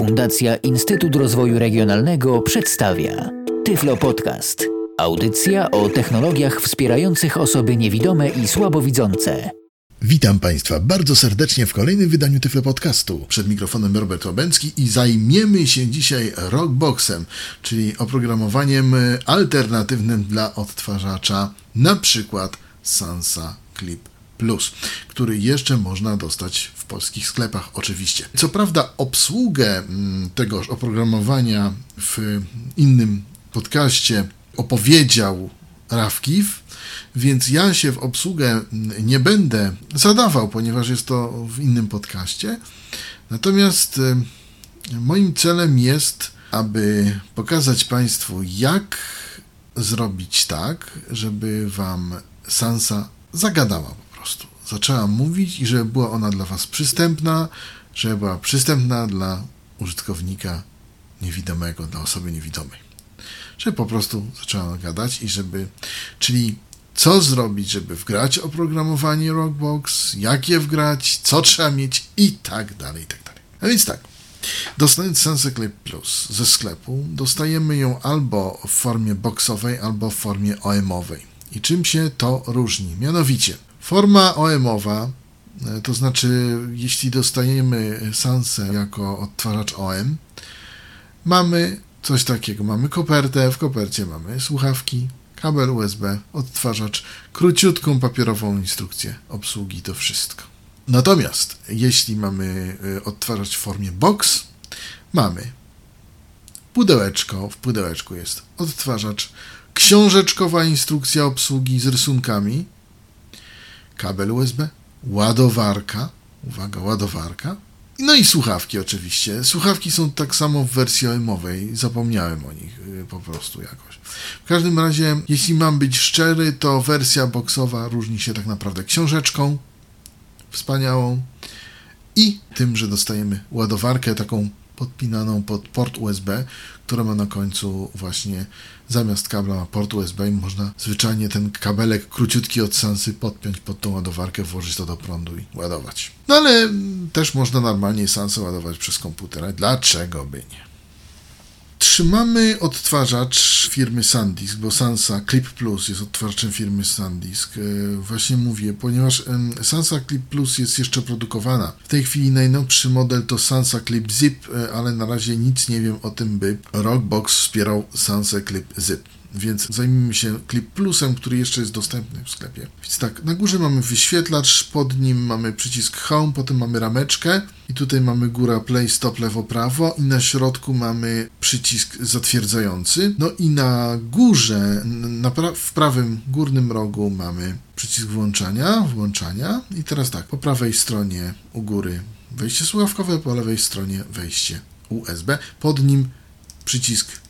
Fundacja Instytut Rozwoju Regionalnego przedstawia Tyflo Podcast. Audycja o technologiach wspierających osoby niewidome i słabowidzące. Witam Państwa bardzo serdecznie w kolejnym wydaniu Tyflo Podcastu. Przed mikrofonem Robert Łabęcki i zajmiemy się dzisiaj Rockboxem, czyli oprogramowaniem alternatywnym dla odtwarzacza, na przykład Sansa Clip Plus, który jeszcze można dostać w polskich sklepach oczywiście. Co prawda obsługę mm, tegoż oprogramowania w innym podcaście opowiedział Rafkiw, więc ja się w obsługę mm, nie będę zadawał, ponieważ jest to w innym podcaście. Natomiast y, moim celem jest, aby pokazać Państwu, jak zrobić tak, żeby Wam Sansa zagadała. Zaczęła mówić i żeby była ona dla Was przystępna, żeby była przystępna dla użytkownika niewidomego, dla osoby niewidomej. Żeby po prostu zaczęła gadać i żeby, czyli co zrobić, żeby wgrać oprogramowanie Rockbox, jak je wgrać, co trzeba mieć i tak dalej, i tak dalej. A więc tak, dostając Sense Clip Plus ze sklepu, dostajemy ją albo w formie boxowej, albo w formie OM-owej. I czym się to różni? Mianowicie, Forma OM-owa, e, to znaczy jeśli dostajemy Sansę jako odtwarzacz OM, mamy coś takiego. Mamy kopertę, w kopercie mamy słuchawki, kabel USB, odtwarzacz, króciutką papierową instrukcję obsługi, to wszystko. Natomiast jeśli mamy e, odtwarzacz w formie box, mamy pudełeczko, w pudełeczku jest odtwarzacz, książeczkowa instrukcja obsługi z rysunkami, kabel USB, ładowarka, uwaga, ładowarka, no i słuchawki oczywiście. Słuchawki są tak samo w wersji OM-owej, zapomniałem o nich y, po prostu jakoś. W każdym razie, jeśli mam być szczery, to wersja boxowa różni się tak naprawdę książeczką wspaniałą i tym, że dostajemy ładowarkę taką podpinaną pod port USB, która ma na końcu właśnie zamiast kabla ma port USB można zwyczajnie ten kabelek króciutki od Sansy podpiąć pod tą ładowarkę, włożyć to do prądu i ładować. No ale też można normalnie Sansę ładować przez komputer. Dlaczego by nie? Trzymamy odtwarzacz firmy SanDisk, bo Sansa Clip Plus jest odtwarzaczem firmy SanDisk. E, właśnie mówię, ponieważ Sansa Clip Plus jest jeszcze produkowana. W tej chwili najnowszy model to Sansa Clip Zip, e, ale na razie nic nie wiem o tym, by Rockbox wspierał Sansa Clip Zip więc zajmijmy się Clip Plusem, który jeszcze jest dostępny w sklepie. Więc tak, na górze mamy wyświetlacz, pod nim mamy przycisk Home, potem mamy rameczkę i tutaj mamy góra Play, Stop, Lewo, Prawo i na środku mamy przycisk zatwierdzający. No i na górze, na pra w prawym górnym rogu mamy przycisk włączania, włączania i teraz tak, po prawej stronie u góry wejście słuchawkowe, po lewej stronie wejście USB, pod nim przycisk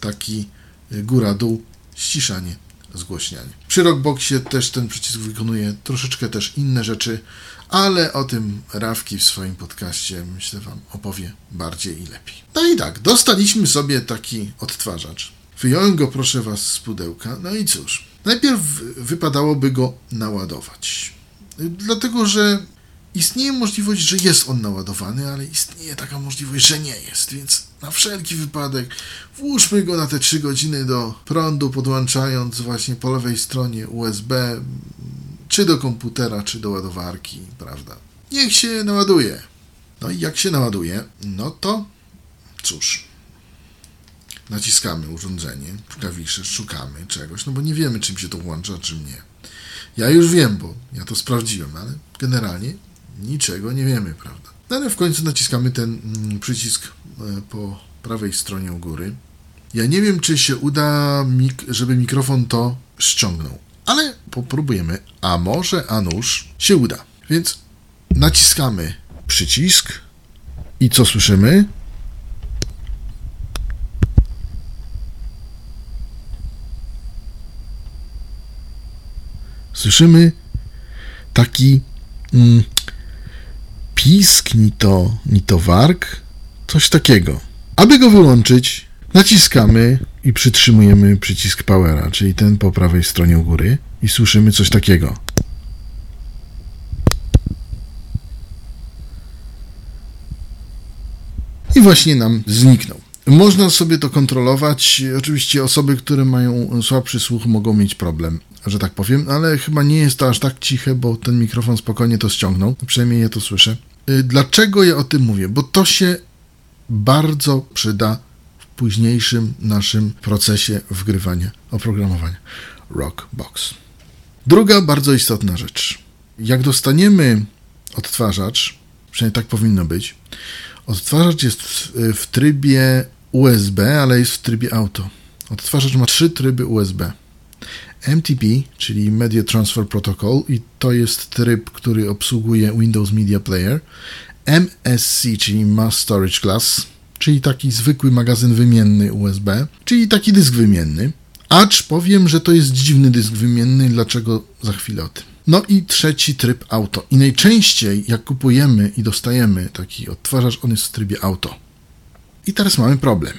taki góra-dół, ściszanie, zgłośnianie. Przy Rockboxie też ten przycisk wykonuje troszeczkę też inne rzeczy, ale o tym Rawki w swoim podcaście myślę Wam opowie bardziej i lepiej. No i tak, dostaliśmy sobie taki odtwarzacz. Wyjąłem go, proszę Was, z pudełka. No i cóż, najpierw wypadałoby go naładować. Dlatego, że Istnieje możliwość, że jest on naładowany, ale istnieje taka możliwość, że nie jest, więc na wszelki wypadek włóżmy go na te 3 godziny do prądu, podłączając właśnie po lewej stronie USB, czy do komputera, czy do ładowarki, prawda? Niech się naładuje. No i jak się naładuje, no to cóż, naciskamy urządzenie, klawisze, szukamy czegoś, no bo nie wiemy, czym się to włącza, czym nie. Ja już wiem, bo ja to sprawdziłem, ale generalnie niczego nie wiemy, prawda? No ale w końcu naciskamy ten mm, przycisk e, po prawej stronie u góry. Ja nie wiem, czy się uda, żeby mikrofon to ściągnął, ale popróbujemy. A może, a nuż się uda. Więc naciskamy przycisk i co słyszymy? Słyszymy taki mm, pisk, ni to, ni to wark, coś takiego. Aby go wyłączyć, naciskamy i przytrzymujemy przycisk powera, czyli ten po prawej stronie u góry i słyszymy coś takiego. I właśnie nam zniknął. Można sobie to kontrolować. Oczywiście osoby, które mają słabszy słuch, mogą mieć problem, że tak powiem, ale chyba nie jest to aż tak ciche, bo ten mikrofon spokojnie to ściągnął. Przynajmniej ja to słyszę. Y, dlaczego ja o tym mówię? Bo to się bardzo przyda w późniejszym naszym procesie wgrywania oprogramowania Rockbox. Druga bardzo istotna rzecz. Jak dostaniemy odtwarzacz, przynajmniej tak powinno być, odtwarzacz jest w trybie USB, ale jest w trybie auto. Odtwarzacz ma trzy tryby USB. MTP, czyli Media Transfer Protocol, i to jest tryb, który obsługuje Windows Media Player. MSC, czyli Mass Storage Class, czyli taki zwykły magazyn wymienny USB, czyli taki dysk wymienny. Acz powiem, że to jest dziwny dysk wymienny, dlaczego za chwilę o tym. No i trzeci tryb auto. I najczęściej, jak kupujemy i dostajemy taki odtwarzacz, on jest w trybie auto. I teraz mamy problem,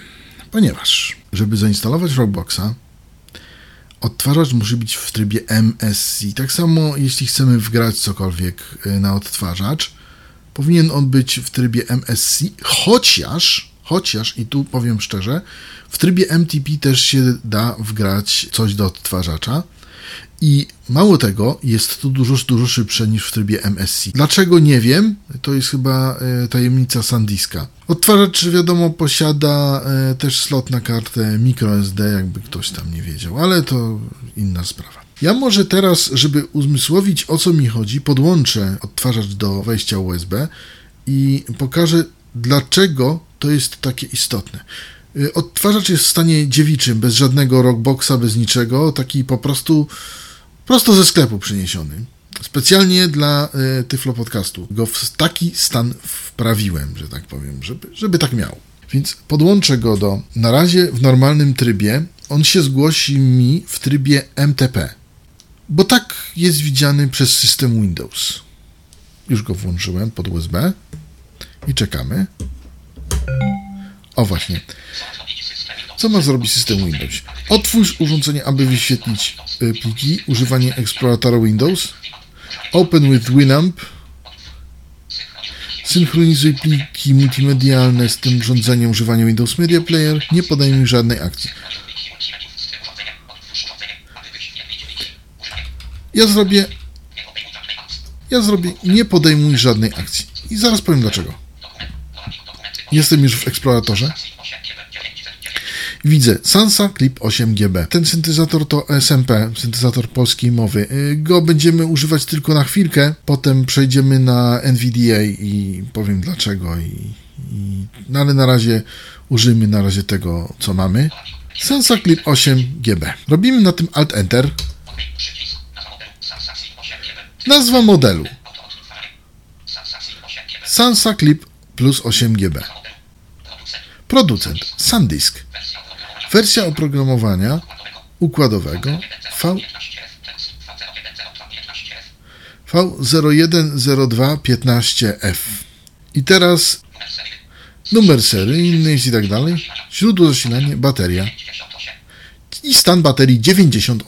ponieważ, żeby zainstalować Rockboxa, odtwarzacz musi być w trybie MSC. Tak samo, jeśli chcemy wgrać cokolwiek y, na odtwarzacz, powinien on być w trybie MSC, chociaż, chociaż, i tu powiem szczerze, w trybie MTP też się da wgrać coś do odtwarzacza. I mało tego, jest to dużo, dużo szybsze niż w trybie MSC. Dlaczego nie wiem? To jest chyba e, tajemnica SanDiska. Odtwarzacz, wiadomo, posiada e, też slot na kartę microSD, jakby ktoś tam nie wiedział, ale to inna sprawa. Ja może teraz, żeby uzmysłowić o co mi chodzi, podłączę odtwarzacz do wejścia USB i pokażę, dlaczego to jest takie istotne. E, odtwarzacz jest w stanie dziewiczym, bez żadnego rockboxa, bez niczego, taki po prostu prosto ze sklepu przyniesiony. Specjalnie dla y, Tyflo Podcastu. Go w taki stan wprawiłem, że tak powiem, żeby, żeby tak miał. Więc podłączę go do, na razie w normalnym trybie, on się zgłosi mi w trybie MTP, bo tak jest widziany przez system Windows. Już go włączyłem pod USB i czekamy. O właśnie. Co ma zrobić system Windows? Otwórz urządzenie, aby wyświetlić y, pliki. Używanie eksploratora Windows. Open with Winamp. Synchronizuj pliki multimedialne z tym urządzeniem używania Windows Media Player. Nie podejmuj żadnej akcji. Ja zrobię. Ja zrobię. Nie podejmuj żadnej akcji. I zaraz powiem dlaczego. Jestem już w eksploratorze. Widzę Sansa Clip 8GB. Ten syntezator to SMP, syntezator polskiej mowy. Y, go będziemy używać tylko na chwilkę, potem przejdziemy na NVDA i powiem dlaczego. I, i, no ale na razie użyjmy na razie tego, co mamy. Sansa Clip 8GB. Robimy na tym Alt Enter. Nazwa modelu. Sansa Clip plus 8GB. Producent SanDisk. Wersja oprogramowania układowego V V010215F. I teraz numer seryjny i tak dalej, źródło zasilania, bateria i stan baterii 98%.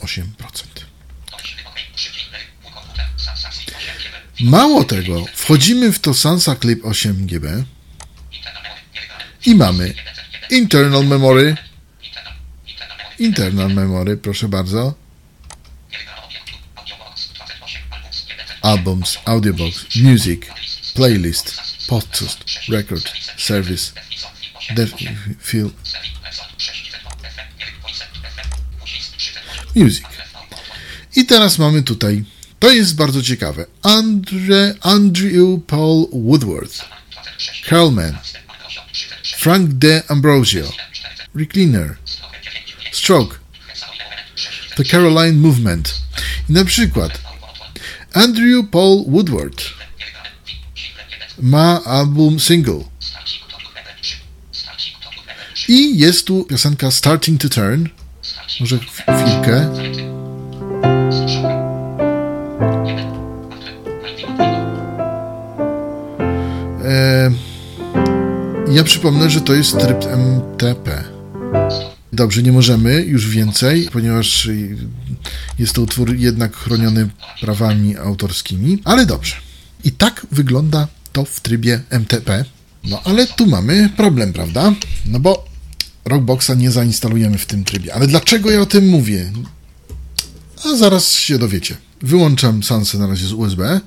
Mało tego, wchodzimy w to Sansa Clip 8GB i mamy internal memory. Internal memory, proszę bardzo. Albums, audiobox, music, playlist, podcast, record, service, def, feel, music. I teraz mamy tutaj, to jest bardzo ciekawe, Andre, Andrew Paul Woodworth, Carlman, Frank De Ambrosio, Recliner, Stroke, The Caroline Movement. I na przykład Andrew Paul Woodward ma album single. I jest tu piosenka Starting to Turn. Może chwilkę. Eee, ja przypomnę, że to jest tryb MTP. Dobrze, nie możemy już więcej, ponieważ jest to utwór jednak chroniony prawami autorskimi, ale dobrze. I tak wygląda to w trybie MTP. No ale tu mamy problem, prawda? No bo Rockboxa nie zainstalujemy w tym trybie. Ale dlaczego ja o tym mówię? A zaraz się dowiecie. Wyłączam Sansę na razie z USB.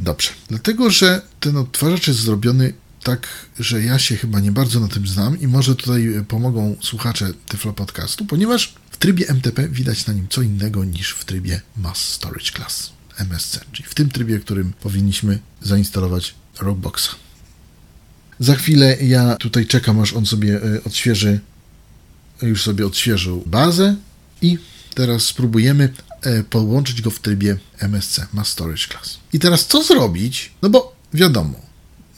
Dobrze. Dlatego, że ten odtwarzacz jest zrobiony tak, że ja się chyba nie bardzo na tym znam i może tutaj pomogą słuchacze Tyflo Podcastu, ponieważ w trybie MTP widać na nim co innego niż w trybie Mass Storage Class, MSC, czyli w tym trybie, w którym powinniśmy zainstalować Rockboxa. Za chwilę ja tutaj czekam, aż on sobie e, odświeży, już sobie odświeżył bazę i teraz spróbujemy e, połączyć go w trybie MSC, Mass Storage Class. I teraz co zrobić? No bo wiadomo,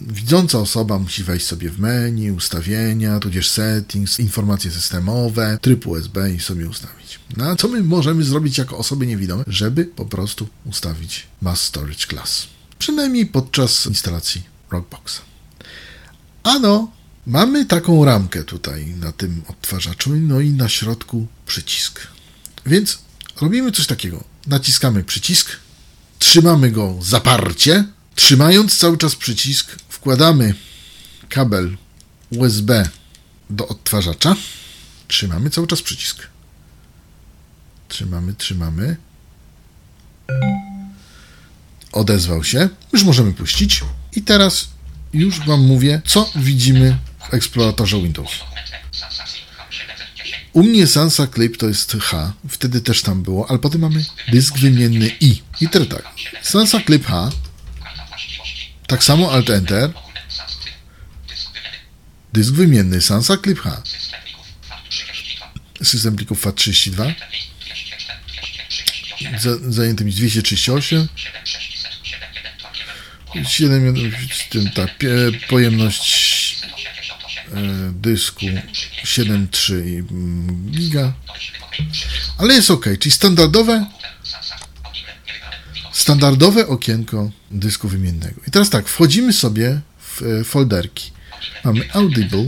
widząca osoba musi wejść sobie w menu, ustawienia, tudzież settings, informacje systemowe, tryb USB i sobie ustawić. No a co my możemy zrobić jako osoby niewidome, żeby po prostu ustawić Mass Storage Class? Przynajmniej podczas instalacji Rockboxa. Ano, mamy taką ramkę tutaj na tym odtwarzaczu, no i na środku przycisk. Więc robimy coś takiego. Naciskamy przycisk, trzymamy go zaparcie, trzymając cały czas przycisk, wkładamy kabel USB do odtwarzacza, trzymamy cały czas przycisk. Trzymamy, trzymamy. Odezwał się. Już możemy puścić. I teraz już Wam mówię, co widzimy w eksploratorze Windows. U mnie Sansa Clip to jest H, wtedy też tam było, ale potem mamy dysk wymienny I. I teraz tak, Sansa Clip H, tak samo Alt Enter, dysk wymienny Sansa Clip H, system plików FAT32, zajęty mi 238, 7, tym, tak, pojemność dysku 7,3 giga, ale jest ok, czyli standardowe standardowe okienko dysku wymiennego. I teraz tak, wchodzimy sobie w e, folderki. Mamy Audible,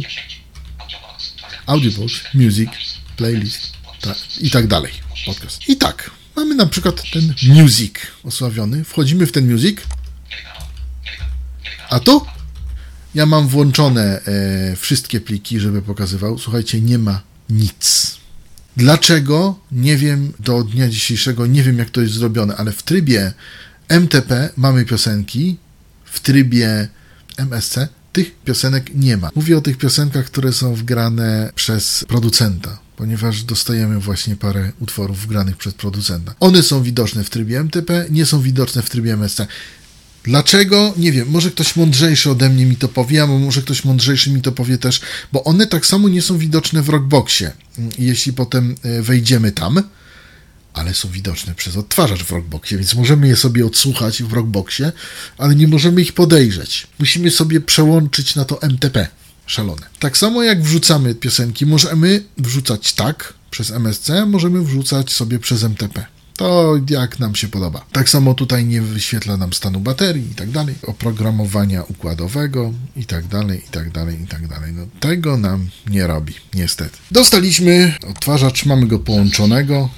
Audible, Music, Playlist ta, i tak dalej. Podcast. I tak, mamy na przykład ten Music osławiony. Wchodzimy w ten Music a tu ja mam włączone e, wszystkie pliki, żeby pokazywał. Słuchajcie, nie ma nic. Dlaczego? Nie wiem do dnia dzisiejszego, nie wiem jak to jest zrobione, ale w trybie MTP mamy piosenki, w trybie MSC tych piosenek nie ma. Mówię o tych piosenkach, które są wgrane przez producenta, ponieważ dostajemy właśnie parę utworów wgranych przez producenta. One są widoczne w trybie MTP, nie są widoczne w trybie MSC. Dlaczego? Nie wiem, może ktoś mądrzejszy ode mnie mi to powie, a może ktoś mądrzejszy mi to powie też, bo one tak samo nie są widoczne w Rockboxie, jeśli potem e, wejdziemy tam, ale są widoczne przez odtwarzacz w Rockboxie, więc możemy je sobie odsłuchać w Rockboxie, ale nie możemy ich podejrzeć. Musimy sobie przełączyć na to MTP. Szalone. Tak samo jak wrzucamy piosenki, możemy wrzucać tak przez MSC, możemy wrzucać sobie przez MTP. To jak nam się podoba. Tak samo tutaj nie wyświetla nam stanu baterii i tak dalej, oprogramowania układowego i tak dalej, i tak dalej, i tak dalej. No tego nam nie robi, niestety. Dostaliśmy odtwarzacz, mamy go połączonego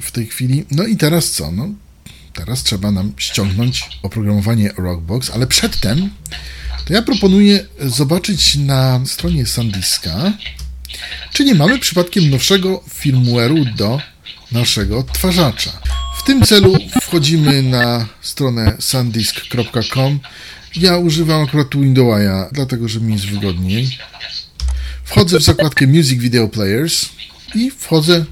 w tej chwili. No i teraz co? No, teraz trzeba nam ściągnąć oprogramowanie Rockbox, ale przedtem to ja proponuję zobaczyć na stronie SanDiska, czy nie mamy przypadkiem nowszego firmware'u do naszego odtwarzacza. W tym celu wchodzimy na stronę sandisk.com. Ja używam akurat Windowsa, dlatego że mi jest wygodniej. Wchodzę w zakładkę Music Video Players i wchodzę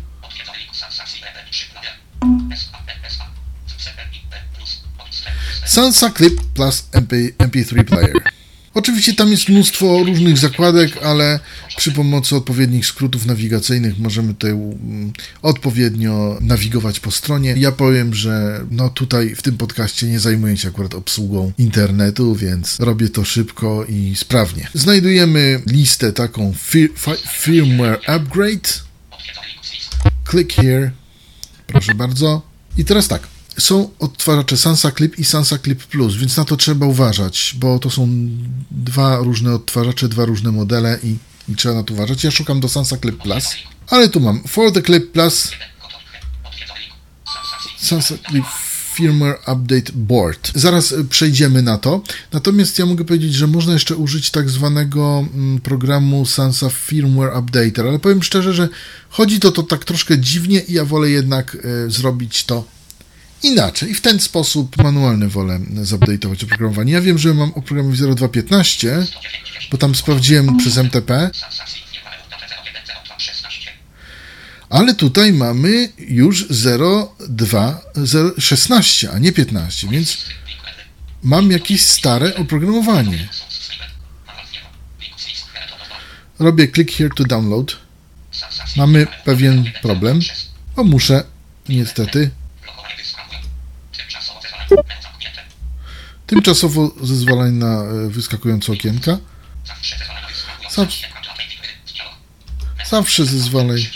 Sansa Clip plus MP, MP3 Player. Oczywiście tam jest mnóstwo różnych zakładek, ale przy pomocy odpowiednich skrótów nawigacyjnych możemy tutaj mm, odpowiednio nawigować po stronie. Ja powiem, że no tutaj w tym podcaście nie zajmuję się akurat obsługą internetu, więc robię to szybko i sprawnie. Znajdujemy listę taką firmware upgrade. Click here. Proszę bardzo. I teraz tak są odtwarzacze Sansa Clip i Sansa Clip Plus, więc na to trzeba uważać, bo to są dwa różne odtwarzacze, dwa różne modele i, i trzeba na to uważać. Ja szukam do Sansa Clip Plus, ale tu mam For the Clip Plus Sansa Clip Firmware Update Board. Zaraz przejdziemy na to. Natomiast ja mogę powiedzieć, że można jeszcze użyć tak zwanego mm, programu Sansa Firmware Updater, ale powiem szczerze, że chodzi to, to tak troszkę dziwnie i ja wolę jednak y, zrobić to inaczej. W ten sposób manualny wolę zupdate'ować oprogramowanie. Ja wiem, że mam oprogramowanie 0215, bo tam sprawdziłem przez MTP, ale tutaj mamy już 02, 16, a nie 15, więc mam jakieś stare oprogramowanie. Robię click here to download. Mamy pewien problem, bo muszę niestety tymczasowo zezwalanie na wyskakujące okienka. Zawsze zezwalaj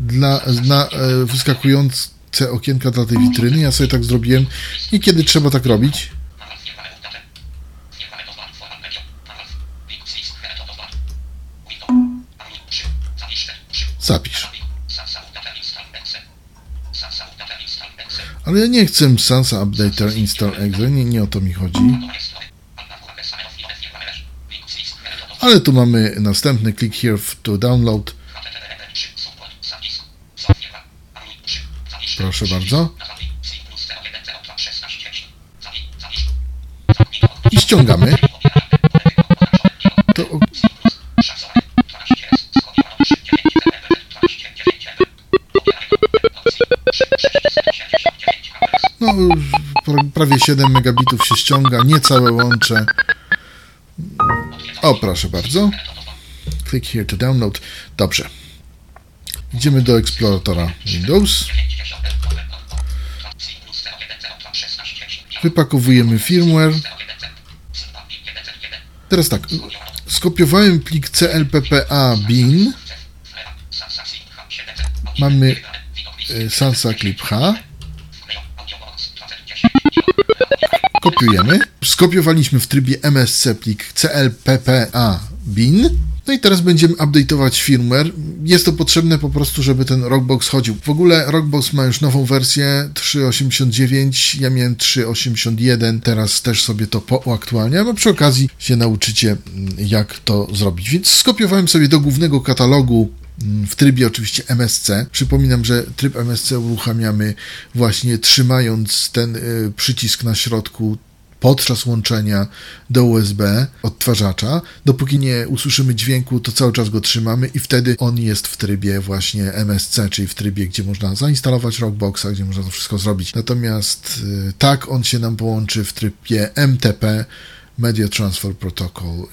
dla, na e, wyskakujące okienka dla tej witryny. Ja sobie tak zrobiłem i kiedy trzeba tak robić. Ale ja nie chcę Sansa Updater Install Exe, nie, nie o to mi chodzi. Ale tu mamy następny click here to download. Proszę bardzo. I ściągamy. Prawie 7 megabitów się ściąga, nie całe łącze. O, proszę bardzo. Click here to download. Dobrze. Idziemy do eksploratora Windows. Wypakowujemy firmware. Teraz tak. Skopiowałem plik clppa bin. Mamy Sansa Clip H. Skopiowaliśmy w trybie MSC plik clppa bin. No i teraz będziemy update'ować firmware. Jest to potrzebne po prostu, żeby ten Rockbox chodził. W ogóle Rockbox ma już nową wersję 3.89, ja miałem 3.81, teraz też sobie to pouaktualniam, a przy okazji się nauczycie jak to zrobić. Więc skopiowałem sobie do głównego katalogu w trybie oczywiście MSC. Przypominam, że tryb MSC uruchamiamy właśnie trzymając ten przycisk na środku podczas łączenia do USB odtwarzacza. Dopóki nie usłyszymy dźwięku, to cały czas go trzymamy i wtedy on jest w trybie właśnie MSC, czyli w trybie, gdzie można zainstalować Rockboxa, gdzie można to wszystko zrobić. Natomiast tak on się nam połączy w trybie MTP, Media Transfer Protocol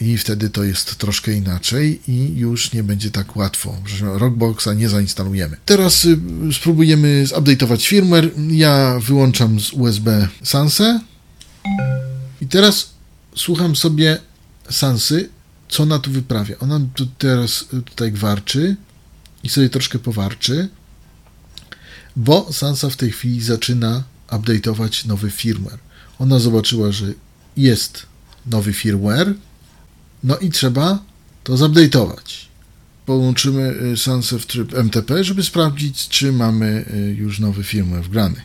i wtedy to jest troszkę inaczej i już nie będzie tak łatwo. Rockboxa nie zainstalujemy. Teraz spróbujemy zupdate'ować firmware. Ja wyłączam z USB Sansę i teraz słucham sobie Sansy, co ona tu wyprawia. Ona tu teraz tutaj gwarczy i sobie troszkę powarczy, bo Sansa w tej chwili zaczyna update'ować nowy firmware. Ona zobaczyła, że jest nowy firmware, no i trzeba to zupdate'ować. Połączymy Sansę w tryb MTP, żeby sprawdzić, czy mamy już nowy firmware wgrany.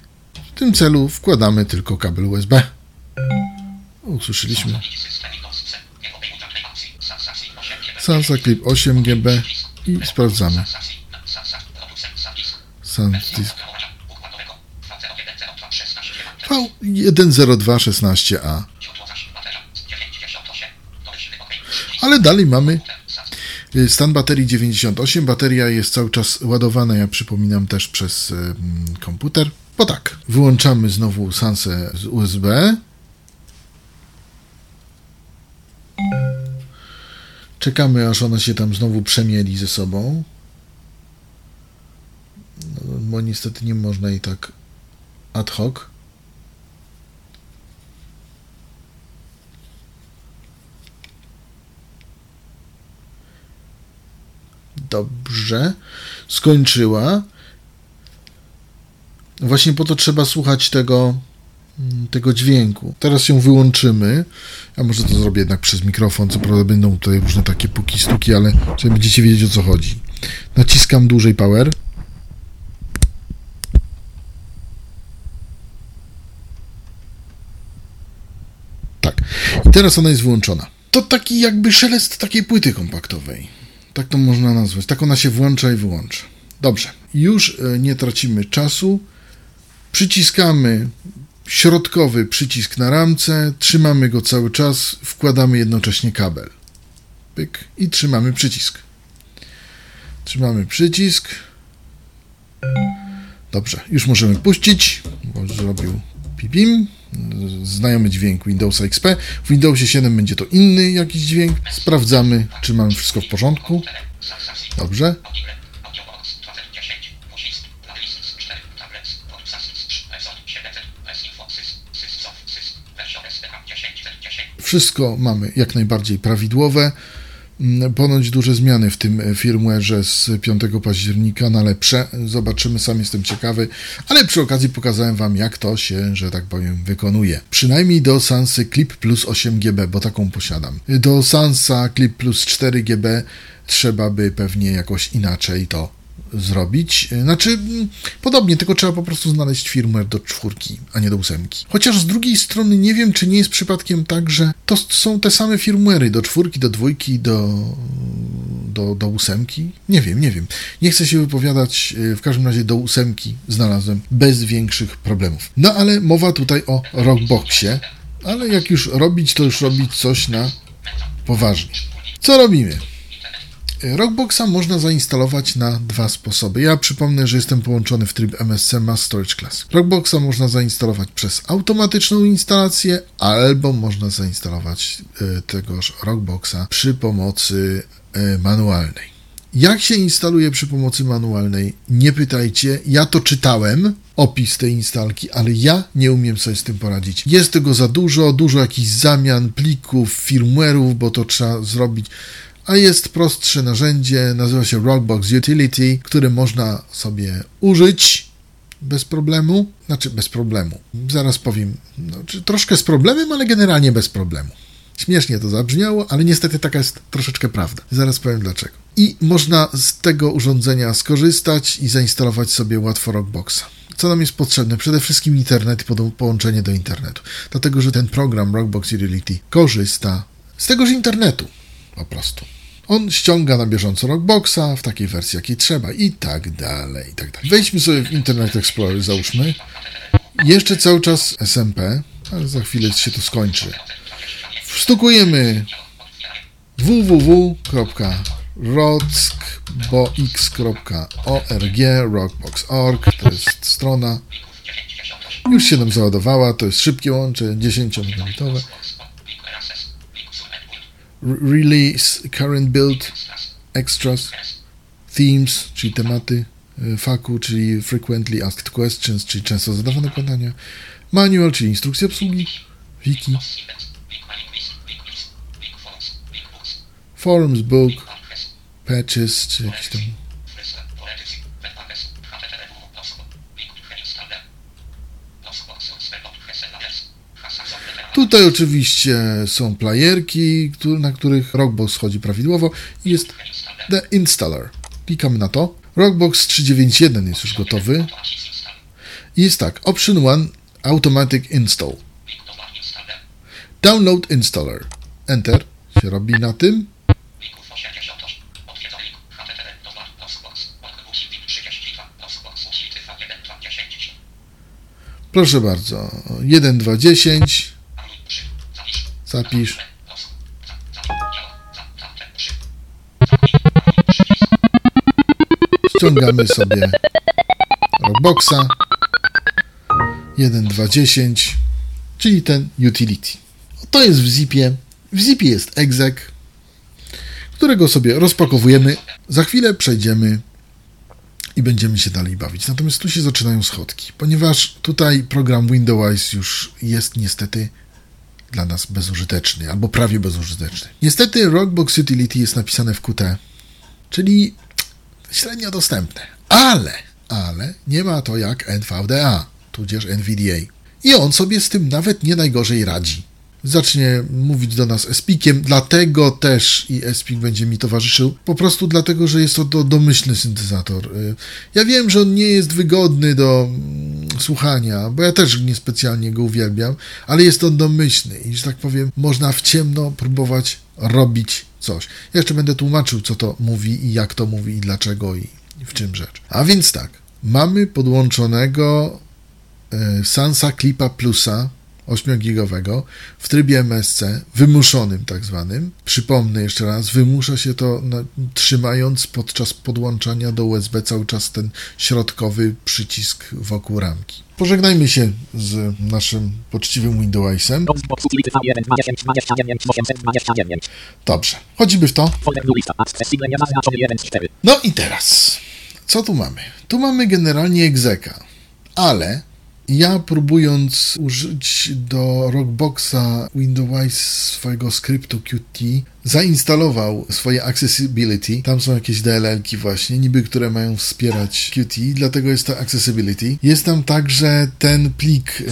W tym celu wkładamy tylko kabel USB. Usłyszeliśmy. Sansa Clip 8 GB i sprawdzamy. SanDisk V10216A. Ale dalej mamy stan baterii 98. Bateria jest cały czas ładowana, ja przypominam też przez komputer. Bo tak, wyłączamy znowu Sansę z USB. Czekamy, aż ona się tam znowu przemieli ze sobą. No, bo niestety nie można jej tak ad hoc. Dobrze. Skończyła. Właśnie po to trzeba słuchać tego, Mm, tego dźwięku. Teraz ją wyłączymy. Ja może to zrobię jednak przez mikrofon, co prawda będą tutaj różne takie puki, stuki, ale będziecie wiedzieć o co chodzi. Naciskam dłużej power. Tak. I teraz ona jest wyłączona. To taki jakby szelest takiej płyty kompaktowej. Tak to można nazwać. Tak ona się włącza i wyłącza. Dobrze. Już e, nie tracimy czasu przyciskamy środkowy przycisk na ramce, trzymamy go cały czas, wkładamy jednocześnie kabel. Pyk i trzymamy przycisk. Trzymamy przycisk. Dobrze, już możemy puścić, bo zrobił pipim. Znajomy dźwięk Windowsa XP. W Windowsie 7 będzie to inny jakiś dźwięk. Sprawdzamy, czy mamy wszystko w porządku. Dobrze. Wszystko mamy jak najbardziej prawidłowe. Mm, Ponoć duże zmiany w tym firmware'ze z 5 października na lepsze. Zobaczymy, sam jestem ciekawy, ale przy okazji pokazałem Wam, jak to się, że tak powiem, wykonuje. Przynajmniej do Sansy Clip plus 8GB, bo taką posiadam. Do Sansa Clip plus 4GB trzeba by pewnie jakoś inaczej to zrobić. Znaczy, podobnie, tylko trzeba po prostu znaleźć firmware do czwórki, a nie do ósemki. Chociaż z drugiej strony nie wiem, czy nie jest przypadkiem tak, że to są te same firmware'y do czwórki, do dwójki, do, do, do ósemki. Nie wiem, nie wiem. Nie chcę się wypowiadać, e, w każdym razie do ósemki znalazłem bez większych problemów. No ale mowa tutaj o Rockboxie, ale jak już robić, to już robić coś na poważnie. Co robimy? Rockboxa można zainstalować na dwa sposoby. Ja przypomnę, że jestem połączony w tryb MSC Mass Storage Class. Rockboxa można zainstalować przez automatyczną instalację, albo można zainstalować e, tegoż Rockboxa przy pomocy e, manualnej. Jak się instaluje przy pomocy manualnej? Nie pytajcie. Ja to czytałem, opis tej instalki, ale ja nie umiem sobie z tym poradzić. Jest tego za dużo, dużo jakichś zamian, plików, firmware'ów, bo to trzeba zrobić a jest prostsze narzędzie, nazywa się Rockbox Utility, które można sobie użyć bez problemu, znaczy bez problemu. Zaraz powiem, znaczy troszkę z problemem, ale generalnie bez problemu. Śmiesznie to zabrzmiało, ale niestety taka jest troszeczkę prawda. Zaraz powiem dlaczego. I można z tego urządzenia skorzystać i zainstalować sobie łatwo Rockboxa. Co nam jest potrzebne? Przede wszystkim internet i połączenie do internetu. Dlatego, że ten program Rockbox Utility korzysta z tegoż internetu po prostu. On ściąga na bieżąco Rockboxa w takiej wersji, jakiej trzeba i tak dalej, i tak dalej. Wejdźmy sobie w Internet Explorer, załóżmy. Jeszcze cały czas SMP, ale za chwilę się to skończy. Wstukujemy www.rockbox.org, rockbox.org, to jest strona. Już się nam załadowała, to jest szybkie łącze, 10 megabitowe release current build extras, themes, czyli tematy e, faku, czyli frequently asked questions, czyli często zadawane pytania, manual, czyli instrukcja obsługi, wiki, forums, book, patches, czy jakiś tam Tutaj oczywiście są playerki, na których Rockbox chodzi prawidłowo i jest The Installer. Klikamy na to. Rockbox 391 jest już gotowy. I jest tak, Option 1 Automatic Install. Download Installer. Enter się robi na tym. Proszę bardzo, 1, 2, 10. Zapisz. Ściągamy sobie Rockboxa 1.2.10, czyli ten utility. To jest w zipie. W zipie jest exec, którego sobie rozpakowujemy. Za chwilę przejdziemy i będziemy się dalej bawić. Natomiast tu się zaczynają schodki, ponieważ tutaj program Windows już jest niestety dla nas bezużyteczny, albo prawie bezużyteczny. Niestety Rockbox Utility jest napisane w Qt, czyli średnio dostępne, ale, ale nie ma to jak NVDA, tudzież NVDA. I on sobie z tym nawet nie najgorzej radzi. Zacznie mówić do nas Espikiem, dlatego też i Espik będzie mi towarzyszył, po prostu dlatego, że jest to do, domyślny syntezator. Y, ja wiem, że on nie jest wygodny do mm, słuchania, bo ja też niespecjalnie go uwielbiam, ale jest on domyślny i, że tak powiem, można w ciemno próbować robić coś. Ja jeszcze będę tłumaczył, co to mówi i jak to mówi i dlaczego i w czym rzecz. A więc tak, mamy podłączonego y, Sansa Clipa Plusa 8-gigowego w trybie MSC, wymuszonym tak zwanym. Przypomnę jeszcze raz, wymusza się to na, trzymając podczas podłączania do USB cały czas ten środkowy przycisk wokół ramki. Pożegnajmy się z naszym poczciwym Windowsem. Dobrze, chodzimy w to. No i teraz, co tu mamy? Tu mamy generalnie egzeka, ale ja próbując użyć do Rockboxa Windows swojego skryptu Qt, zainstalował swoje accessibility. Tam są jakieś DLL-ki właśnie, niby które mają wspierać Qt, dlatego jest to accessibility. Jest tam także ten plik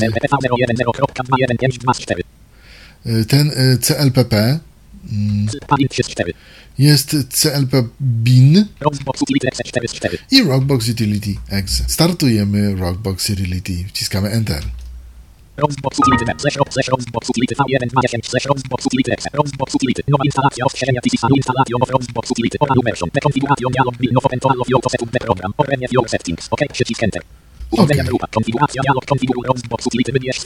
ten CLPP jest CLP bin i Rockbox Utility Exe. Startujemy Rockbox Utility, wciskamy Enter. Roxbox Utility slash rock slash Roxbox Utility V1 210 slash Roxbox Utility Exe Roxbox Utility. Nowa instalacja ostrzeżenia CISA Installation of Roxbox Utility. Oral version dialog bill Novo Control of your setup the program. Orenia your settings. OK przycisk Enter. Urządzenia okay. grupa, konfiguracja, dialog, konfiguruj Roxbox Utility, wybierz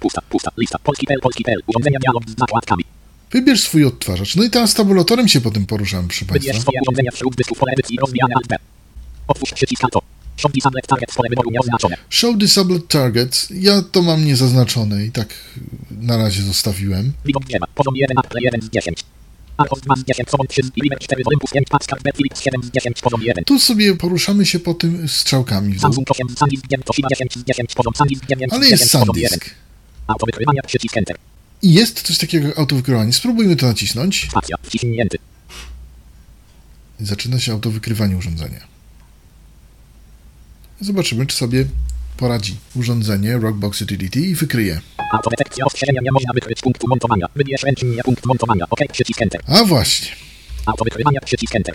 pusta, pusta, lista, polski.pl, polski.pl, urządzenia, dialog z zakładkami. Wybierz swój odtwarzacz. No i teraz tabulatorem się potem poruszamy, proszę Państwa. Wybierz swoje wśród dysków pole edycji rozwijane alt. Otwórz przycisk to. Show disabled target pole wyboru nieoznaczone. Show target. Ja to mam niezaznaczone i tak na razie zostawiłem. Widok. Poziom 1 Apple 1 z 10. Archos 2 z 10, Sobon 3 z Limer 4 z Olympus 5, Pascal B, Philips 7 z 10, poziom 1. Tu sobie poruszamy się po tym strzałkami. Samsung 8, Sandisk 9, Toshiba 10 z 10, poziom Sandisk 9 Ale jest Sandisk. Autowykrywania przycisk Enter. I jest coś takiego jak autowykrywanie. Spróbujmy to nacisnąć. Zaczyna się autowykrywanie urządzenia. Zobaczymy, czy sobie poradzi urządzenie Rockbox Utility i wykryje. Autodetekcja ostrzeżenia nie można wykryć punktu montowania. Wybierz punkt montowania. OK, przycisk Enter. A właśnie. Autowykrywania, przycisk Enter.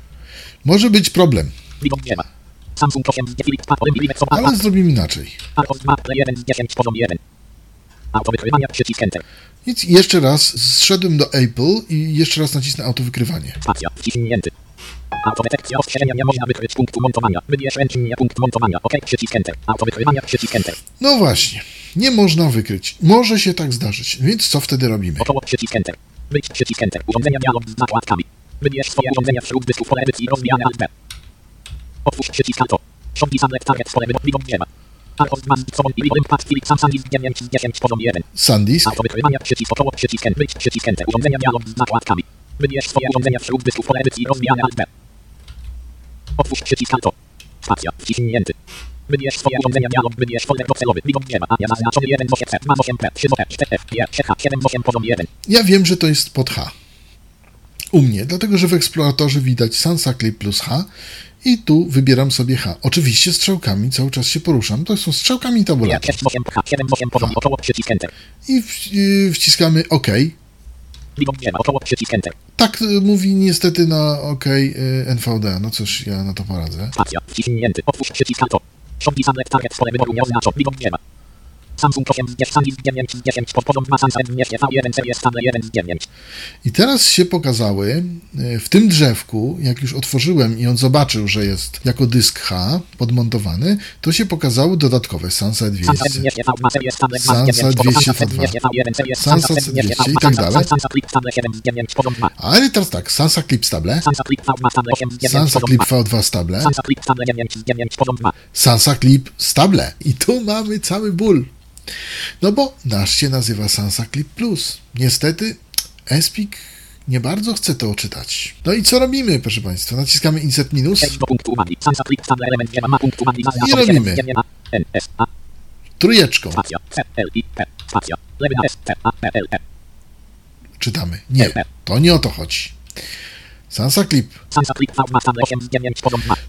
Może być problem. Widok. Samsung 8 z Philips Ale zrobimy inaczej. Archos 2 1 z 10 poziom 1. Autowykrywania, przycisk Enter. Więc jeszcze raz zszedłem do Apple i jeszcze raz nacisnę autowykrywanie. Spacja, wciśnięty. Autodetekcja ostrzeżenia nie można wykryć punktu montowania. Wybierz ręcznie punkt montowania. OK, przycisk Enter. Autowykrywania, przycisk Enter. No właśnie, nie można wykryć. Może się tak zdarzyć, więc co wtedy robimy? Około przycisk Enter. Być przycisk Enter. Urządzenia dialog z zakładkami. Wybierz swoje urządzenia wśród dysków pole edycji rozwijane alt B. Otwórz przycisk Alto. Show Disable Target pole wyboru nie ma. Sandisk. Autowykrywania przycisk około przycisk być przycisk enter. Urządzenia dialog z zakładkami. Wybierz swoje urządzenia wśród dysków pole edycji rozwijane alt B. Otwórz przycisk Alto. Spacja. Wciśnięty. Wybierz swoje urządzenia dialog. Wybierz folder docelowy. Widok drzewa. A ja zaznaczony 1 8 C 2 8 P 3 P 4 F 3 H 7 8 poziom 1. Ja wiem, że to jest pod H. U mnie, dlatego że w eksploratorze widać Sansa Clip plus H i tu wybieram sobie H. Oczywiście strzałkami cały czas się poruszam. To są strzałkami tabulator. I y, wciskamy OK. Tak y, mówi niestety na OK y, NVDA. No cóż, ja na to poradzę. Spacja, wciśnięty, otwórz przycisk Alt. Shop Disable Target pole wyboru nie oznacza. Widok nie ma. Samsung 8 z 10, Sandisk 9 z 10, podporząd ma Samsung V1 series stable 1 z 9. I teraz się pokazały e, w tym drzewku, jak już otworzyłem i on zobaczył, że jest jako dysk H podmontowany, to się pokazały dodatkowe Sansa 200, Sansa 202, Sansa 200 i tak dalej. Ale teraz tak, Sansa Clip Stable, Sansa Clip V2 Stable, Sansa Clip Stable. I tu mamy cały ból. No bo nasz się nazywa Sansa Clip Plus. Niestety Espik nie bardzo chce to czytać. No i co robimy, proszę Państwa? Naciskamy insert minus. I robimy. Trójeczką. Czytamy. Nie, to nie o to chodzi. Sansa Clip.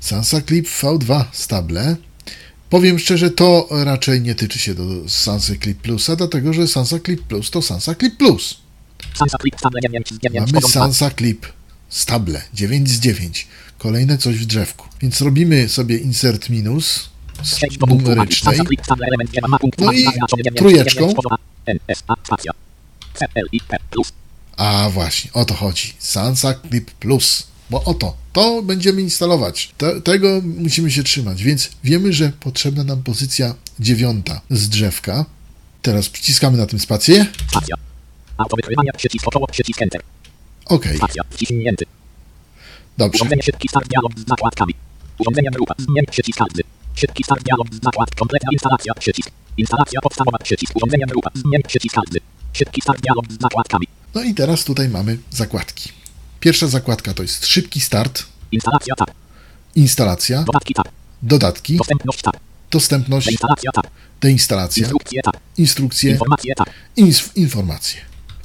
Sansa Clip V2 stable. Powiem szczerze, to raczej nie tyczy się do Sansa Clip Plusa, dlatego że Sansa Clip Plus to Sansa Clip Plus. Sansa Clip Stable 9 z 9 Mamy. Sansa Clip, stable, 9 z 9. Kolejne coś w drzewku. Więc robimy sobie insert minus z numerycznej. Sansa Clip Stable element 9 ma punkt No i zaznaczony 9 z trójeczką. 9 poziom A. N, S, A, spacja. C, L, I, P, plus. A właśnie, o to chodzi. Sansa Clip Plus. Bo oto, to będziemy instalować. Te, tego musimy się trzymać, więc wiemy, że potrzebna nam pozycja dziewiąta z drzewka. Teraz przyciskamy na tym spację. Spacja. Autowykrywania przycisk około przycisk Enter. OK. Wciśnięty. dobrze. Urządzenie szybki start dialog z zakładkami. Urządzenia grupa. Zmień przycisk każdy. Szybki start dialog z zakład. Kompletna instalacja przycisk. Instalacja podstawowa przycisk. Urządzenia grupa. Zmień przycisk każdy. Szybki start dialog z zakładkami. No i teraz tutaj mamy zakładki. Pierwsza zakładka to jest szybki start, Instalacja tab. instalacja, Dodatki tab. dodatki, Dostępność tab. dostępność, Instalacja tab. deinstalacja, Instrukcje tab. instrukcje, Informacje tab. Inf- informacje.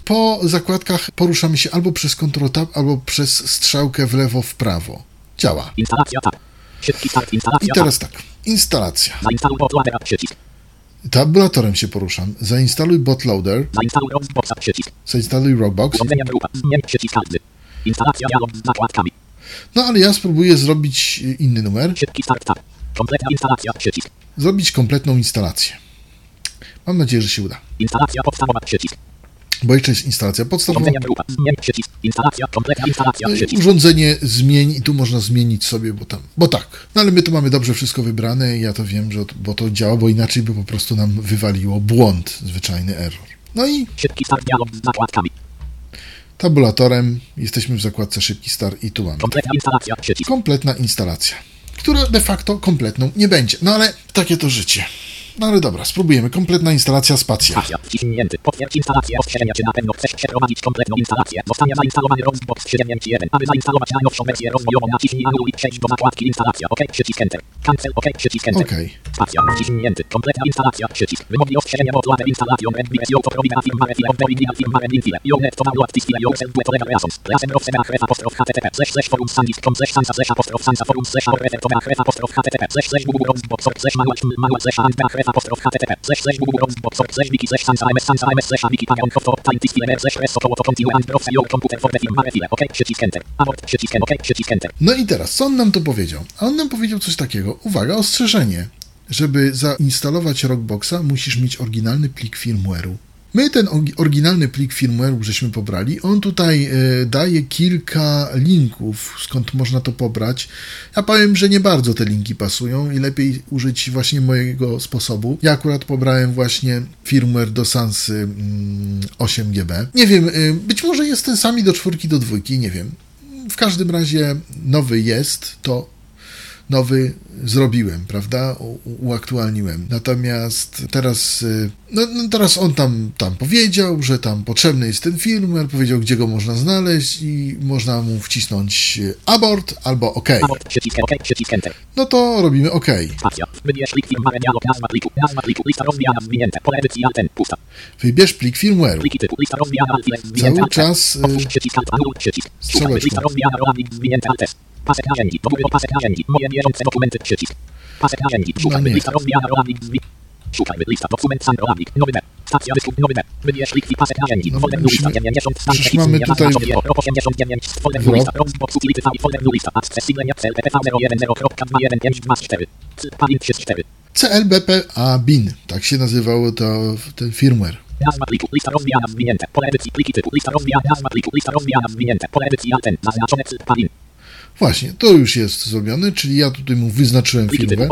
Po zakładkach poruszamy się albo przez Ctrl Tab, albo przez strzałkę w lewo, w prawo. Działa. Instalacja tab. Szybki start I instalacja tab. teraz tak. Instalacja. Zainstaluj bootloadera przycisk. Tabulatorem się poruszam. Zainstaluj bootloader. Zainstaluj Roxboxa przycisk. Zainstaluj Rockbox. Urządzenia. Zmień przycisk każdy. Instalacja dialog z zakładkami. No ale ja spróbuję zrobić y, inny numer. Szybki start tab. Kompletna instalacja przycisk. Zrobić kompletną instalację. Mam nadzieję, że się uda. Instalacja podstawowa przycisk. Bo jeszcze jest instalacja podstawowa. Instalacja. Kompletna instalacja i przycisk. Urządzenie zmień i tu można zmienić sobie, bo tam, bo tak. No ale my tu mamy dobrze wszystko wybrane i ja to wiem, że, bo to działa, bo inaczej by po prostu nam wywaliło błąd, zwyczajny error. No i Szybki start dialog z zakładkami. Tabulatorem jesteśmy w zakładce szybki start i tu mamy Kompletna instalacja kompletna instalacja, która de facto kompletną nie będzie. No ale takie to życie. No ale dobra, spróbujemy. Kompletna instalacja spacja. Stacja. Wciśnięty. Potwierdź instalację ostrzeżenia, czy na pewno chcesz przeprowadzić kompletną instalację. Zostanie zainstalowany Roxbox 391. Aby zainstalować najnowszą wersję rozwojową, naciśnij anuluj i przejdź do zakładki instalacja. OK, przycisk Enter. Cancel, OK, przycisk Enter. Okej. Stacja. Wciśnięty. Kompletna instalacja. Przycisk. Wymogi ostrzeżenia bootloader installation and BSO to provide a firmware file of the original firmware in file. You need to download this file yourself due to legal reasons. Razem rozsema href apostrof http slash slash forum sandisk.com slash sansa slash apostrof sansa forum slash refer to the href apostrof http slash slash google roxbox slash manual manual slash and the href to to. No i teraz, co on nam tu powiedział? A on nam powiedział coś takiego. Uwaga, ostrzeżenie. Żeby zainstalować Rockboxa, musisz mieć oryginalny plik firmware'u. My ten oryginalny plik firmware'u żeśmy pobrali. On tutaj e, daje kilka linków, skąd można to pobrać. Ja powiem, że nie bardzo te linki pasują i lepiej użyć właśnie mojego sposobu. Ja akurat pobrałem właśnie firmware do Sansy mm, 8GB. Nie wiem, e, być może jest ten sami do czwórki, do dwójki, nie wiem. W każdym razie nowy jest, to nowy zrobiłem, prawda? Uaktualniłem. Natomiast teraz, y, no, no teraz on tam, tam powiedział, że tam potrzebny jest ten firmware, powiedział, gdzie go można znaleźć i można mu wcisnąć y, abort albo OK. No to robimy OK. Wybierz plik firmware jest zwinięte Cały czas Pasek narzędzi. Do góry pasek narzędzi. Moje bieżące dokumenty przycisk. Pasek narzędzi. Szukaj. No. Lista rozwijana rola plik zwi... Szukaj. Lista dokument sam rola plik. Nowy web. Stacja dysku. Nowy web. Wybierz plik pasek narzędzi. No, Folder lista 90 stan tekst, mamy tutaj zaznaczony w- je. Rok 89 folder lista. Roxbox utility file folder lista. Accessible nie cel ppv 010.21524. Pavin 34. CLBPA BIN. Tak się nazywało to ten firmware. Nazwa pliku, lista rozwijana zwinięte, pole edycji, pliki typu, lista rozwijana, nazwa pliku, lista rozwijana zwinięte, pole edycji Alten, zaznaczone cyl, pavin, Właśnie, to już jest zrobione, czyli ja tutaj mu wyznaczyłem firmware.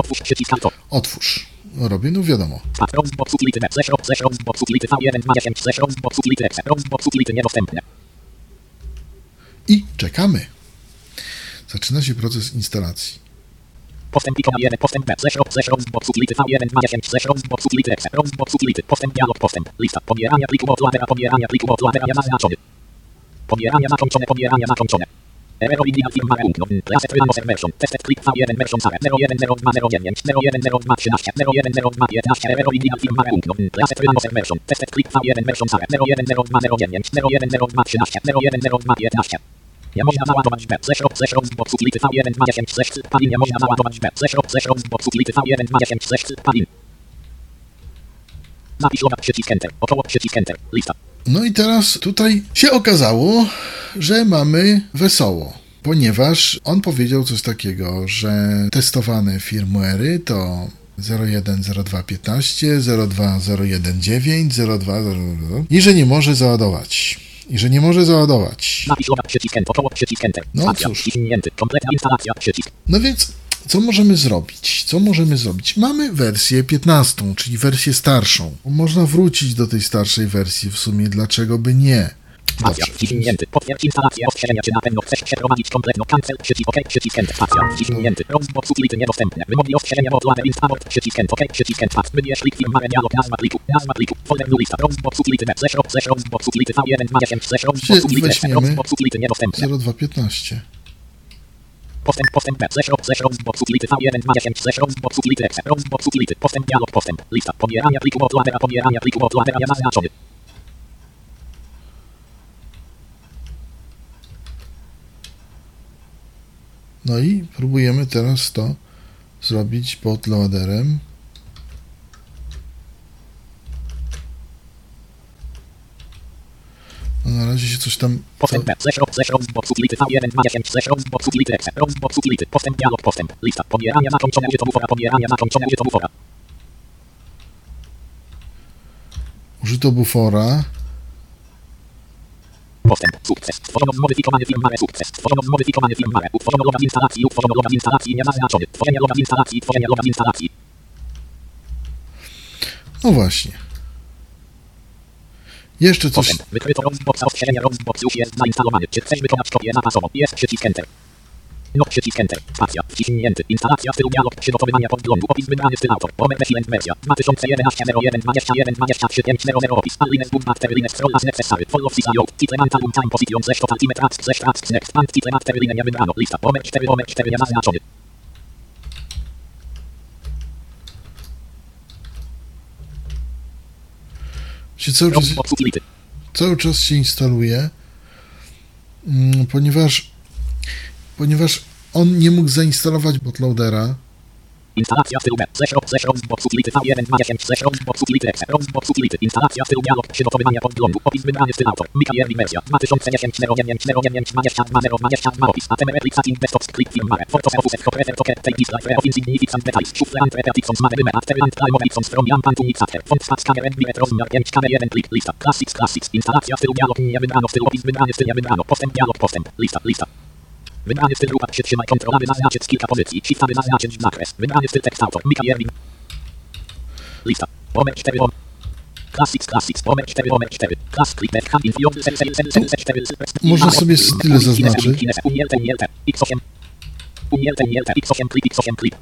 otwórz robię, no wiadomo. pat, roxbox utility web, slash rox, slash roxbox utility v1, 210, slash roxbox utility exe, roxbox utility niedostępne, I czekamy. Zaczyna się proces instalacji. postęp ikona 1, postęp web, slash rox, slash roxbox utility v1, 210, slash roxbox utility exe, roxbox utility, postęp dialog, postęp, lista, pobierania pliku bootloadera, pobierania pliku bootloadera, zaznaczony, pobierania zakończone, pobierania zakończone. Error original firmware unknown. Reset Rhinocer version. Tested click V1 version SARE 010209 010213 010215 Error original firmware unknown. Reset Rhinocer version. Tested click V1 version SARE 010209 010213 010215 nie można załadować web, slash rock, slash roxbox utility v1 210 slash pavin, nie można załadować web, slash rock, slash roxbox utility v1 210 slash pavin. Zapisz logak przycisk Enter, około przycisk Enter, lista. No i teraz tutaj się okazało, że mamy wesoło. Ponieważ on powiedział coś takiego, że testowane firmware'y to 010215, 02019, 02 i że nie może załadować. I że nie może załadować. No cóż. No więc, co możemy zrobić? Co możemy zrobić? Mamy wersję 15, czyli wersję starszą. Można wrócić do tej starszej wersji w sumie, dlaczego by nie? Spacja, wciśnięty. Potwierdź instalację ostrzeżenia, czy na pewno chcesz przeprowadzić kompletną cancel, przycisk OK, przycisk enter. Spacja, wciśnięty. Roxbox utility niedostępne. Wymogi ostrzeżenia bootloader inst abort, przycisk enter. OK, przycisk enter. Fast, wybierz plik firmware dialog, nazwa pliku, nazwa pliku, folder new lista, Roxbox utility net, slash rox, slash Roxbox utility v1, 20, slash net, weźmiemy. Roxbox utility niedostępne. 0215. Postęp, postęp, slash rox, slash Roxbox utility v1, 20, slash Roxbox utility exe, Roxbox utility, postęp, dialog, postęp, lista, pobierania pliku bootloadera, pobierania pliku bootloadera, ja zaznaczony. No i próbujemy teraz to zrobić pod loaderem. No na razie się coś tam... Postęp slash rox, slash Roxbox utility v1, 20, slash Roxbox utility exe, Roxbox utility, postęp, dialog, postęp, lista, pobierania zakończone, użyto bufora, pobierania zakończone, użyto bufora. Użyto bufora. Postęp. Sukces. Stworzono zmodyfikowany. Sukces. Stworzono zmodyfikowany firmware. Utworzono loga z instalacji. Utworzono loga z instalacji. Niezaznaczony. Tworzenie loga z instalacji. Tworzenie loga z instalacji. No właśnie. Jeszcze coś... Wykryto Roxbox. Ostrzeżenie Roxbox już jest zainstalowany. Czy chcesz wykonać kopię zapasową? Jest przycisk Enter. No przycisk Enter. Spacja. Wciśnięty. Instalacja stylu dialog. Przygotowywania podglądu. Opis wybrany styl autor. Pomer Resident wersja. 2011 01 21 23 500 opis. Alines book master lines scroll as necessary. Follow this layout. Title man talum time position slash total time task slash tasks next. And title line nie wybrano. Lista. Pomer 4 Pomer 4 nie zaznaczony. Się cały czas, cały czas się instaluje, mm, ponieważ, ponieważ on nie mógł zainstalować bootloadera. Instalacja web, slash rock, slash roxbox utility v1, 20, slash roxbox utility exe, roxbox utility, instalacja stylu dialog, przygotowywania podglądu, opis wybrany styl autor, Mika Jerry wersja, 2010 09 09 22 022 opis, ATM Take of Insignificant Details, After of from Mix After, Font Stats Rozmiar 5 Cover 1 Click, lista, Classics Classics, instalacja stylu dialog, nie wybrano styl, opis wybrany styl, nie wybrano, postęp dialog, postęp, lista, lista. Wybrany styl grupa przytrzymaj kontrol, aby zaznaczyć kilka pozycji. Shift, aby zaznaczyć zakres. Wybrany styl tekst autor. Mika Jerwin. Lista. Omer 4 om. Classics, Classics. Omer 4 Omer 4. Class click desk hand in field sel sel sel sel sel 4 Można sobie style zaznaczyć. Unielte, unielte. X8. Unielte, unielte. X8 clip, X8 clip.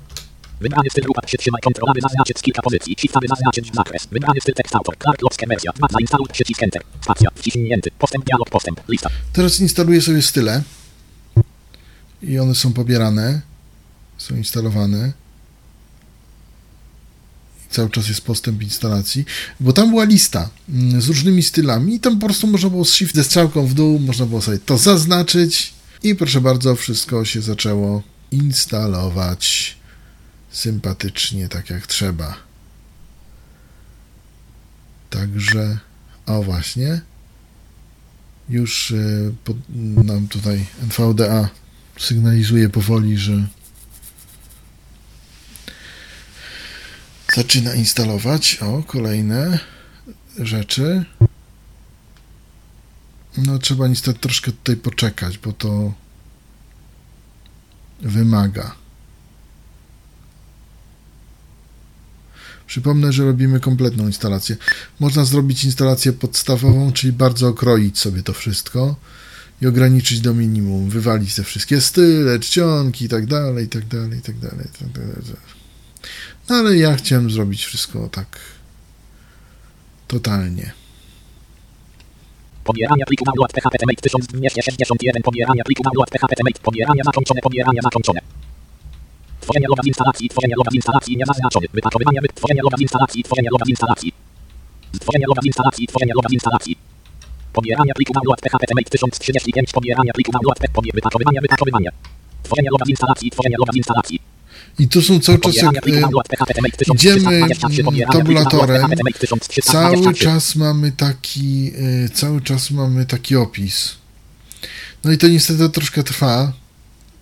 Wybrany styl grupa przytrzymaj kontrol, aby zaznaczyć kilka pozycji. Shift, aby zaznaczyć zakres. Wybrany styl tekst autor. Clark Locke wersja. 2 zainstaluj przycisk Enter. Spacja. Wciśnięty. Postęp dialog postęp. Lista. Teraz instaluję sobie style i one są pobierane, są instalowane. Cały czas jest postęp instalacji, bo tam była lista mm, z różnymi stylami i tam po prostu można było z shift ze strzałką w dół, można było sobie to zaznaczyć i proszę bardzo, wszystko się zaczęło instalować sympatycznie, tak jak trzeba. Także, o właśnie, już y, nam tutaj NVDA sygnalizuje powoli, że zaczyna instalować. O, kolejne rzeczy. No, trzeba niestety troszkę tutaj poczekać, bo to wymaga. Przypomnę, że robimy kompletną instalację. Można zrobić instalację podstawową, czyli bardzo okroić sobie to wszystko i ograniczyć do minimum, wywalić te wszystkie style, czcionki i tak dalej, i tak dalej, i tak dalej, i tak dalej. No ale ja chciałem zrobić wszystko tak totalnie. Pobierania pliku download PHP template 1261 pobierania pliku download PHP pobierania zakończone pobierania zakończone. Tworzenie loga z instalacji tworzenie loga z instalacji niezaznaczony tworzenie loga z instalacji tworzenie loga z instalacji. Tworzenie loga z instalacji tworzenie loga z instalacji pobierania pliku download PHP template 1035 pobierania pliku download PHP wypakowywanie wypakowywanie tworzenie loga z instalacji tworzenie loga z instalacji I tu są cały czas, jak temate idziemy 1323, pobieranie pliku download tabulatorem, PHP temate 1323. cały czas mamy taki, e, cały czas mamy taki opis. No i to niestety troszkę trwa.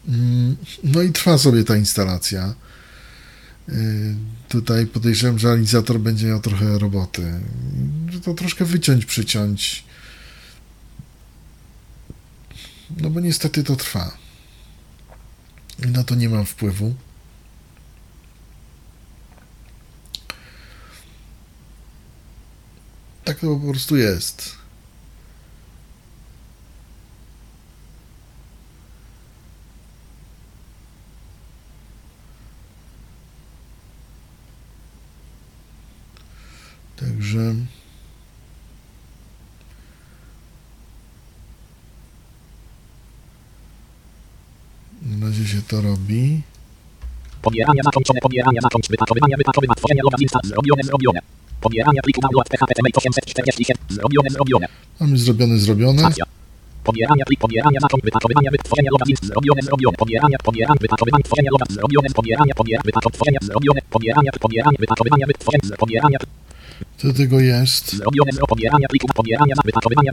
Mm, No i trwa sobie ta instalacja. E, Tutaj podejrzewam, że realizator będzie miał trochę roboty. To troszkę wyciąć, przyciąć. No bo niestety to trwa. I na to nie mam wpływu. Tak to po prostu jest. Także. Na razie się to robi. Pobieranie zakończone, pobieranie zakończ, wypakowywanie, wypakowywanie, tworzenie loga insta, zrobione, zrobione. Pobieranie pliku download PHP temate 847, zrobione, zrobione. Mamy zrobione, zrobione. Stacja. Pobieranie plik, pobieranie zakończ, wypakowywanie, wytworzenie loga inst, zrobione, zrobione. Pobieranie, pobieranie, wypakowywanie, tworzenie loga, zrobione, pobieranie, pobieranie, wypakowywanie, tworzenie, zrobione, pobieranie, pobieranie, wypakowywanie, wytworzenie, pobieranie, Co tego jest? zrobione, wypakowywanie,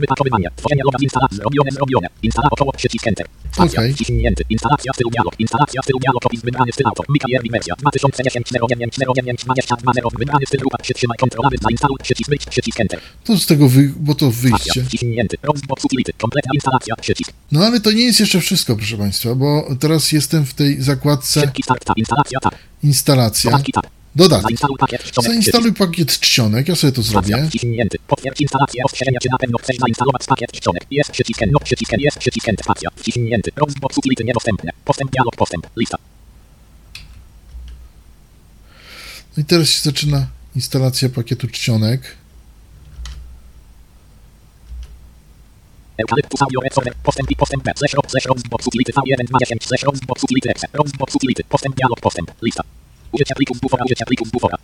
wypakowywanie, tworzenie loga instalacji, zrobione, zrobione. Instala około przycisk enter. Stacja, wciśnięty, instalacja dialog, instalacja dialog, opis wybrany styl autor, Mika Jerry wersja 2010 09 09 22 wybrany styl grupa, przytrzymaj kontrola, zainstaluj, przycisk wyjść, przycisk enter. To z tego wy... bo to Stacja, wyjście. wciśnięty, utility, kompletna instalacja, przycisk. No ale to nie jest jeszcze wszystko, proszę Państwa, bo teraz jestem w tej zakładce Szybki start, instalacja, instalacja. dodatki. Dodatki. Zainstaluj pakiet czcionek, Zainstaluj pakiet czcionek, ja sobie to zrobię. Potwierdź instalację ostrzeżenia, czy na pewno chcesz zainstalować pakiet czcionek. Jest przyciskiem, no przyciskiem, jest przyciskiem, stacja, wciśnięty. Roxbox utility niedostępne. Postęp, dialog, postęp, lista. No i teraz się zaczyna instalacja pakietu czcionek. Eucalyptus audio recorder, postęp i postęp B, slash rock, slash Roxbox utility V1 20 slash Roxbox utility exe, Roxbox utility, postęp, dialog, postęp, lista. Użycia plików bufora, użycia plików bufora.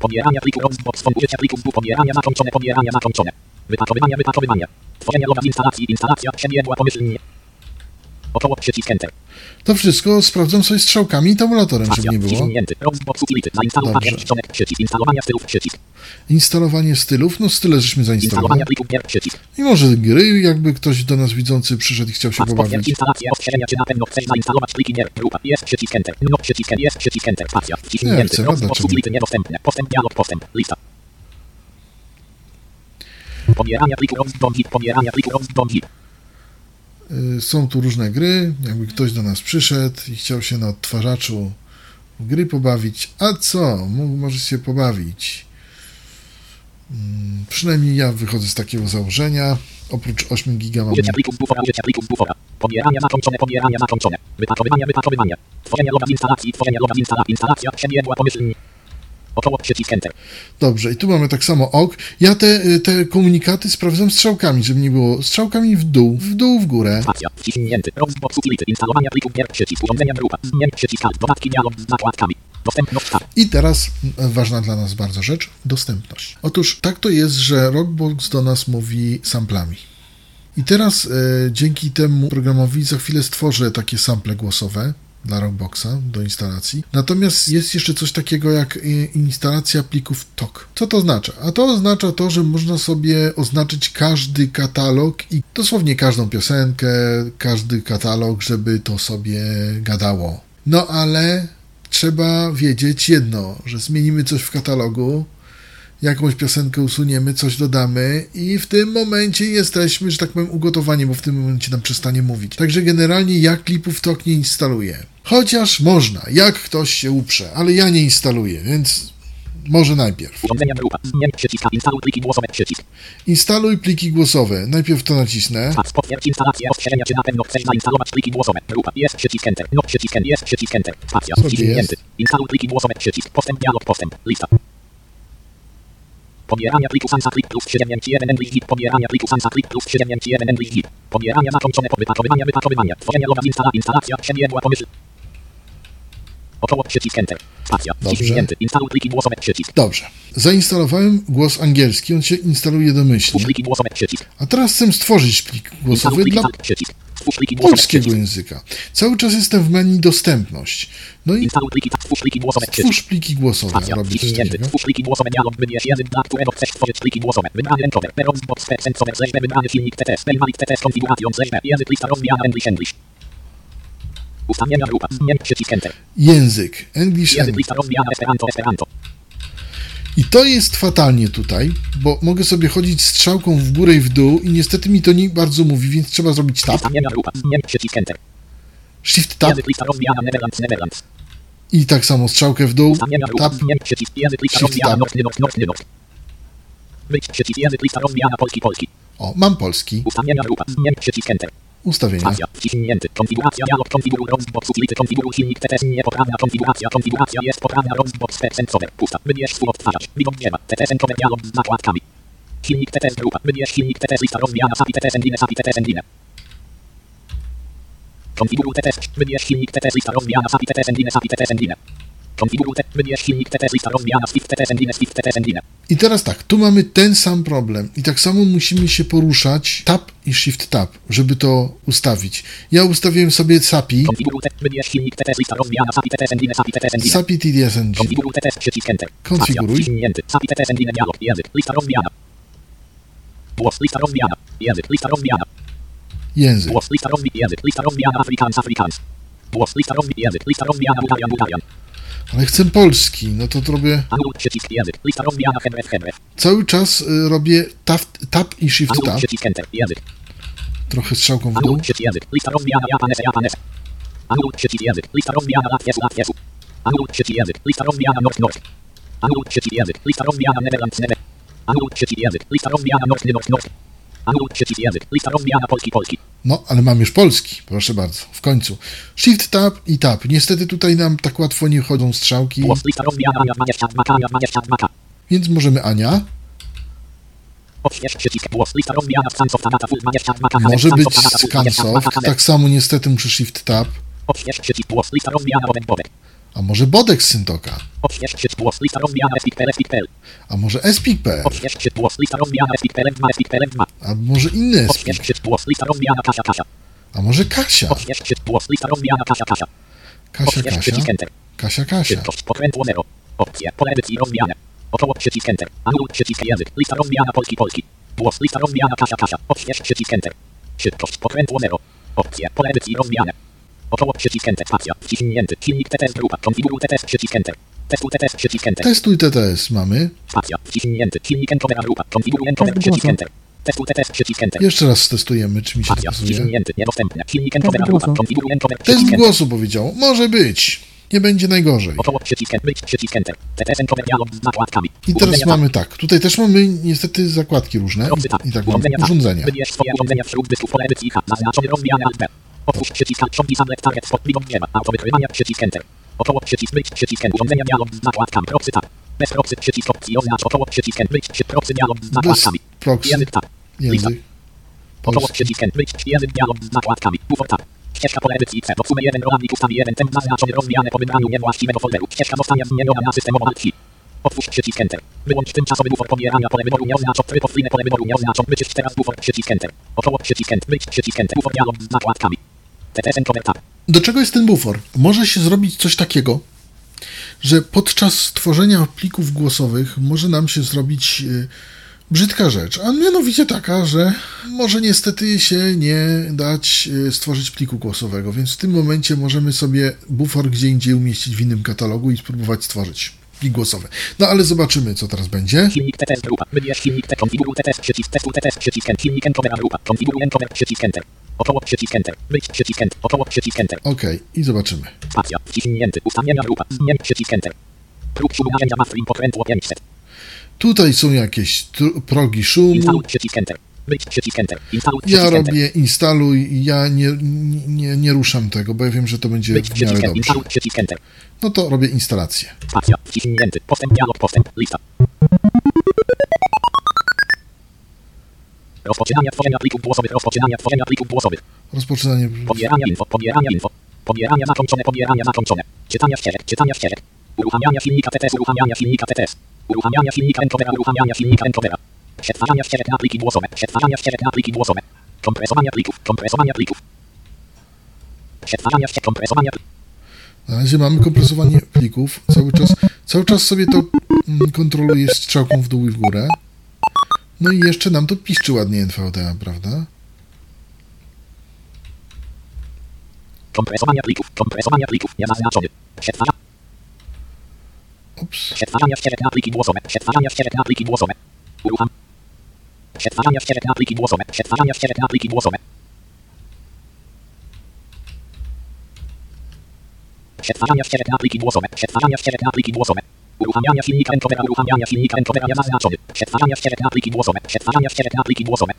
Pobierania pliku Roxbox, fon, użycia plików bu, pobierania zakończone, pobierania zakończone. Wypakowywanie, wypakowywanie. Tworzenie loga z instalacji, instalacja, przebiegła pomyślnie. Około przycisk enter. To wszystko sprawdzam sobie strzałkami i tabulatorem, żeby nie było. Dobrze. Instalowanie stylów, no style żeśmy zainstalowali. I może gry, jakby ktoś do nas widzący przyszedł i chciał się pobawić. No Nie wciśnięty. chcę, a Roxbox dlaczego? utility niedostępne. Postęp, dialog, Są tu różne gry, jakby ktoś do nas przyszedł i chciał się na odtwarzaczu gry pobawić. A co? Mógł, może się pobawić. Mm, Przynajmniej ja wychodzę z takiego założenia. Oprócz 8 giga mam Użycie plików bufora, użycie plików bufora. Pobieranie zakończone, pobieranie zakończone. Wypakowywanie, wypakowywanie. Tworzenie loga z instalacji, tworzenie loga z instalacji, instalacja, przebiegła pomyślnie. Dobrze, i tu mamy tak samo ok. Ja te, y, te komunikaty sprawdzam strzałkami, żeby nie było strzałkami w dół, w dół, w górę. Stacja, wciśnięty. Roxbox utility, instalowania plików gier, przycisk, urządzenia grupa. Zmień przycisk dodatki dialog z zakładkami. I teraz m, ważna dla nas bardzo rzecz, dostępność. Otóż tak to jest, że Rockbox do nas mówi samplami. I teraz e, dzięki temu programowi za chwilę stworzę takie sample głosowe dla Rockboxa do instalacji. Natomiast jest jeszcze coś takiego jak e, instalacja plików TOK. Co to oznacza? A to oznacza to, że można sobie oznaczyć każdy katalog i dosłownie każdą piosenkę, każdy katalog, żeby to sobie gadało. No ale trzeba wiedzieć jedno, że zmienimy coś w katalogu, jakąś piosenkę usuniemy, coś dodamy i w tym momencie jesteśmy, że tak powiem, ugotowani, bo w tym momencie nam przestanie mówić. Także generalnie ja klipów TOK nie instaluję. Chociaż można, jak ktoś się uprze, ale ja nie instaluję, więc może najpierw. Instaluj pliki głosowe, przycisk. Instaluj pliki głosowe. Najpierw to nacisnę. Patrz, potwierdź instalację ostrzeżenia, czy na pewno chcesz zainstalować pliki głosowe. Grupa. Jest przycisk enter. No przycisk enter. Jest przycisk enter. Stacja. Sobie Wciśnięty. jest. Instaluj pliki głosowe. Przycisk. Postęp. Dialog. Postęp. Lista. Pobieranie pliku Sanskrit plus 791 English Git. Pobieranie pliku Sanskrit plus 791 English Git. Pobieranie zakończone po wypakowywanie, wypakowywanie. Tworzenie loga z instala, instalacja, przebiegła pomysł. Około przycisk enter. Stacja. Dobrze. Wciśnięty. Instaluj pliki głosowe. Przycisk. Dobrze. Zainstalowałem głos angielski, on się instaluje domyślnie. Pliki głosowe. Przycisk. A teraz chcę stworzyć plik głosowy dla polskiego języka. Cały czas jestem w menu dostępność. No i Instaluj pliki. Twórz pliki głosowe. Przycisk. twórz pliki głosowe. Spacja. Robię coś Wciśnięty. takiego. Twórz pliki głosowe. Dialog. Wybierz język, dla którego chcesz stworzyć pliki głosowe. Wybrany encoder. Perons box sensover. Zleźne. Wybrany silnik TTS. Invalid TTS. Konfiguracją. Zleźne. Język lista rozwijana. English English. Ustawienia grupa. Zmień przycisk Enter. Język. English Język English. lista rozwijana. Esperanto. Esperanto. I to jest fatalnie tutaj, bo mogę sobie chodzić strzałką w górę i w dół i niestety mi to nie bardzo mówi, więc trzeba zrobić tab, Ustawienia grupa. Zmień przycisk Enter. shift tab Język lista rozwijana. Netherlands. Netherlands. i tak samo strzałkę w dół, tab, przycisk. Język lista rozwijana. Nord. Wyjść przycisk. Język lista rozwijana. Polski. Polski. o, mam polski, Ustawienia grupa. Zmień przycisk Enter. Ustawienia. Wciśnięty. Konfiguracja dialog. Konfiguruj Roxbox utility. Konfiguruj silnik TTS. Niepoprawna konfiguracja. Konfiguracja jest poprawna. Roxbox sensover. Pusta. Wybierz odtwarzacz. Widok drzewa. TTS encoder dialog z zakładkami. Silnik TTS grupa. Wybierz silnik TTS lista rozwijana. SAPI TTS Engine. SAPI TTS Engine. Konfiguruj TTS. Wybierz silnik TTS lista rozwijana. SAPI TTS Engine. SAPI TTS Engine. I teraz tak, tu mamy ten sam problem i tak samo musimy się poruszać tab i shift tab, żeby to ustawić. Ja ustawiłem sobie SAPI. SAPI TTS Engine. SAPI TTS Engine. SAPI TDS Engine. Konfiguruj. Głos. Lista rozwijana. Język. Lista rozwijana. Język. Głos. Lista rozwijana. Język. Lista rozwijana. Afrikaans. Afrikaans. Głos. Lista rozwijana. Język. Lista rozwijana. Bulgarian. Bulgarian. Ale chcę polski, no to robię, cały czas y, robię tab, tab i shift tab, trochę strzałką w dół. Lista rozwijana. Polski. Polski. No, ale mam już polski, proszę bardzo, w końcu. Shift tab i tab. Niestety tutaj nam tak łatwo nie chodzą strzałki, Głos. Lista rozwijana. Ania 22. Ania 22. więc możemy Ania. Odśwież przycisk. Głos. Lista rozwijana. Scansoft. Data. Full 22. Może być Data. Full 22. Scansoft, tak samo niestety muszę Shift tab. A może Bodek z Syntoka? A może Espik.pl? Odśwież przycisk. Głos. Lista rozwijana. Espik.pl. F2. Espik.pl. F2. A może inny Espik? A może Kasia? Kasia. Kasia. Kasia, Kasia? Pokrętło 0. Opcje. Pole edycji rozwijane. Około przycisk Enter. Anul przycisk język. Lista rozwijana. Polski. Polski. Głos. Lista rozwijana. Kasia. Kasia. Odśwież przycisk Enter. Szybkość. Pokrętło 0. Opcje. Pole edycji rozwijane. Około przycisk Enter. Spacja. Wciśnięty. Silnik TTS grupa. Konfiguruj TTS przycisk Enter. Testuj TTS przycisk Enter. Testuj TTS mamy. Spacja. Wciśnięty. Silnik grupa. Konfiguruj encoder przycisk Enter. Testuj TTS przycisk Enter. Jeszcze raz testujemy, czy mi się to Spacja. pasuje. Wciśnięty. Niedostępne. Silnik encodera grupa. Konfiguruj encoder Test przycisk Enter. głosu powiedział. Może być. Nie będzie najgorzej. Około przycisk Enter. Przycisk Enter. TTS encoder dialog z zakładkami. I teraz Urządzenia mamy tak. Tutaj też mamy niestety zakładki różne. I, i tak mamy Urządzenia. Wybierz swoje urządzenia wśród dysków pole edycji H. Zaznaczony rozwijany alt. Otwórz przycisk Shop Tablet Target Spot Widok drzewa. Autowykrywania przycisk Enter. Około przycisk wyjść przycisk Enter. Urządzenia dialog z zakładkami. Proxy tab. Bez proxy przycisk opcji oznacz około przycisk Enter. Przy proxy dialog z zakładkami. proxy. Język tab. Lista. Język. Około przycisk Enter. Wyjść język dialog z zakładkami. Bufor tab. Ścieżka pole edycji C. Podsumy jeden rolnik ustawi jeden tem zaznaczony rozwijane po wybraniu niewłaściwego folderu. Ścieżka zostanie zmieniona na systemową alt Otwórz przycisk Enter. Wyłącz tymczasowy bufor pobierania pole wyboru nie oznaczą. Tryb offline pole wyboru nie oznaczą. Wyczyść teraz bufor przycisk Enter. Około przycisk Enter. Wyjść przycisk Enter. Bufor dialog z zakładkami. Do czego jest ten bufor? Może się zrobić coś takiego, że podczas tworzenia plików głosowych może nam się zrobić y, brzydka rzecz, a mianowicie taka, że może niestety się nie dać y, stworzyć pliku głosowego, więc w tym momencie możemy sobie bufor gdzie indziej umieścić w innym katalogu i spróbować stworzyć plik głosowy. No ale zobaczymy, co teraz będzie. Silnik grupa. Około przycisk Enter. Przycisk Enter. Około przycisk Enter. Ok, i zobaczymy. Wciśnięty. Ustawienia grupa. Zmień przycisk Enter. Próg narzędzia pokrętło 500. Tutaj są jakieś progi szumu. Instaluj przycisk Enter. Przycisk Enter. Instaluj przycisk Ja robię instaluj ja nie, nie, nie ruszam tego, bo ja wiem, że to będzie Wyjść w miarę dobrze. Instaluj przycisk Enter. No to robię instalację. Wciśnięty. Postęp. Dialog. Postęp. Lista. Rozpoczynanie tworzenia plików głosowych. Rozpoczynanie tworzenia plików głosowych. Rozpoczynanie. Pobieranie info. Pobieranie info. Pobieranie zakończone. Pobieranie zakończone. Czytanie ścieżek. Czytanie ścieżek. Uruchamianie silnika TTS. Uruchamianie silnika TTS. Uruchamianie silnika encodera. Uruchamianie silnika encodera. Przetwarzanie ścieżek na pliki głosowe. Przetwarzanie ścieżek na pliki głosowe. Kompresowanie plików. Kompresowanie plików. Przetwarzania się kompresowania. Na razie mamy kompresowanie plików. Cały czas, cały czas sobie to mm, kontroluję strzałką w dół i w górę. No i jeszcze nam to piszczy ładnie NVDA, prawda? Kompresowania plików. Kompresowania plików. Niezaznaczony. Przetwarzania. Ups. Przetwarzania ścieżek na pliki głosowe. Przetwarzania ścieżek na pliki głosowe. Urucham. Przetwarzania ścieżek na pliki głosowe. Przetwarzania ścieżek na pliki głosowe. Przetwarzania ścieżek na pliki głosowe. Przetwarzania ścieżek na pliki głosowe. Uruchamiania silnika encodera. Uruchamiania silnika encodera niezaznaczony. Przetwarzania ścieżek na pliki głosowe. Przetwarzania ścieżek na pliki głosowe.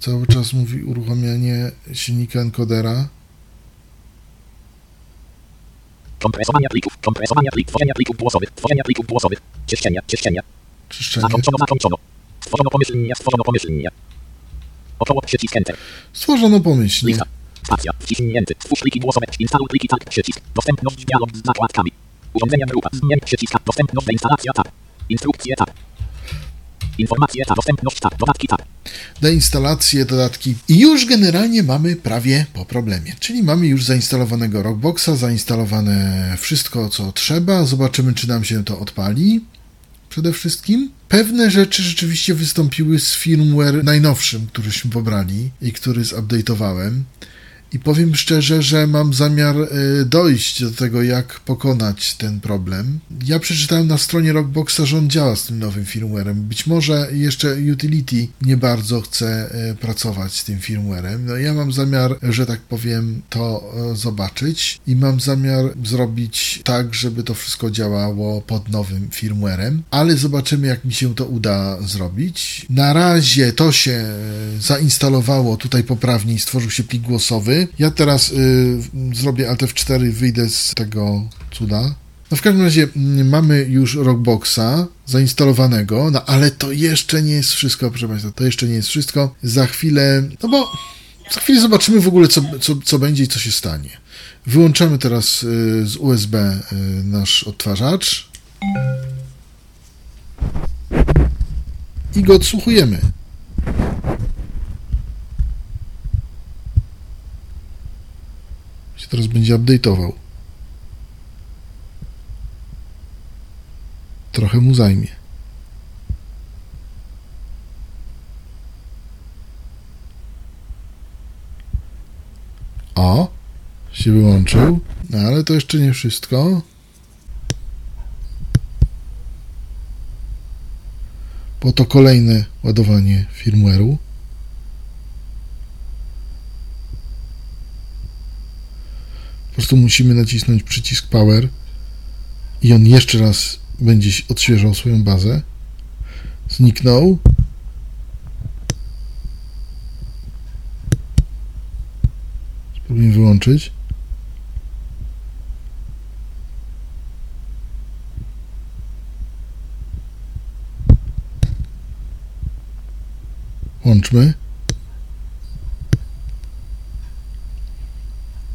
Cały czas mówi uruchamianie silnika encodera. Kompresowania plików. Kompresowania plików. Tworzenia plików głosowych. Tworzenia plików głosowych. Czyszczenie. Czyszczenie. Czyszczenie. Zakończono. Zakończono. Stworzono pomyślnie. Stworzono pomyślnie. Około przycisk Enter. Stworzono pomyślnie. Lista. Spacja. Wciśnięty. Stwórz pliki głosowe. Instaluj pliki tak. Przycisk. Dostępność dialog z zakładkami. Urządzenia grupa. Zmień przycisk. Dostępność instalacja tab. Instrukcje tab. Informacje tab. Dostępność tab. Dodatki deinstalacje, dodatki. I już generalnie mamy prawie po problemie. Czyli mamy już zainstalowanego Rockboxa, zainstalowane wszystko, co trzeba. Zobaczymy, czy nam się to odpali. Przede wszystkim. Pewne rzeczy rzeczywiście wystąpiły z firmware najnowszym, któryśmy pobrali i który zupdate'owałem. I powiem szczerze, że mam zamiar e, dojść do tego, jak pokonać ten problem. Ja przeczytałem na stronie Rockboxa, że on działa z tym nowym firmwarem. Być może jeszcze Utility nie bardzo chce e, pracować z tym firmwarem. No ja mam zamiar, że tak powiem, to e, zobaczyć i mam zamiar zrobić tak, żeby to wszystko działało pod nowym firmwarem, ale zobaczymy, jak mi się to uda zrobić. Na razie to się zainstalowało tutaj poprawnie i stworzył się plik głosowy. Ja teraz y, zrobię Alt F4 i wyjdę z tego cuda. No w każdym razie mm, mamy już Rockboxa zainstalowanego, no ale to jeszcze nie jest wszystko, proszę Państwa, to jeszcze nie jest wszystko. Za chwilę, no bo za chwilę zobaczymy w ogóle, co, co, co będzie i co się stanie. Wyłączamy teraz y, z USB y, nasz odtwarzacz i go odsłuchujemy. Teraz będzie update'ował. Trochę mu zajmie. O, się wyłączył, no ale to jeszcze nie wszystko. Po to kolejne ładowanie firmware'u. Po prostu musimy nacisnąć przycisk Power i on jeszcze raz będzie odświeżał swoją bazę. Zniknął. Spróbujmy wyłączyć. Łączmy.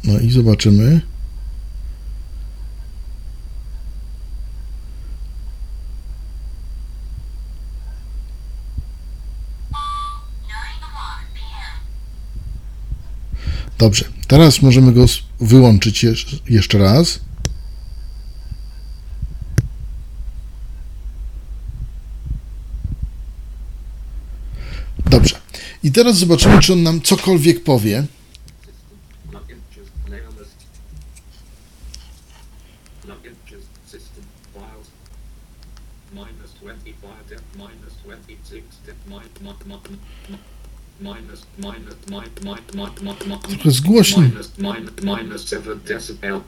No i zobaczymy. Dobrze, teraz możemy go wyłączyć jeszcze raz. Dobrze. I teraz zobaczymy, czy on nam cokolwiek powie. To jest Minus 7 decibel.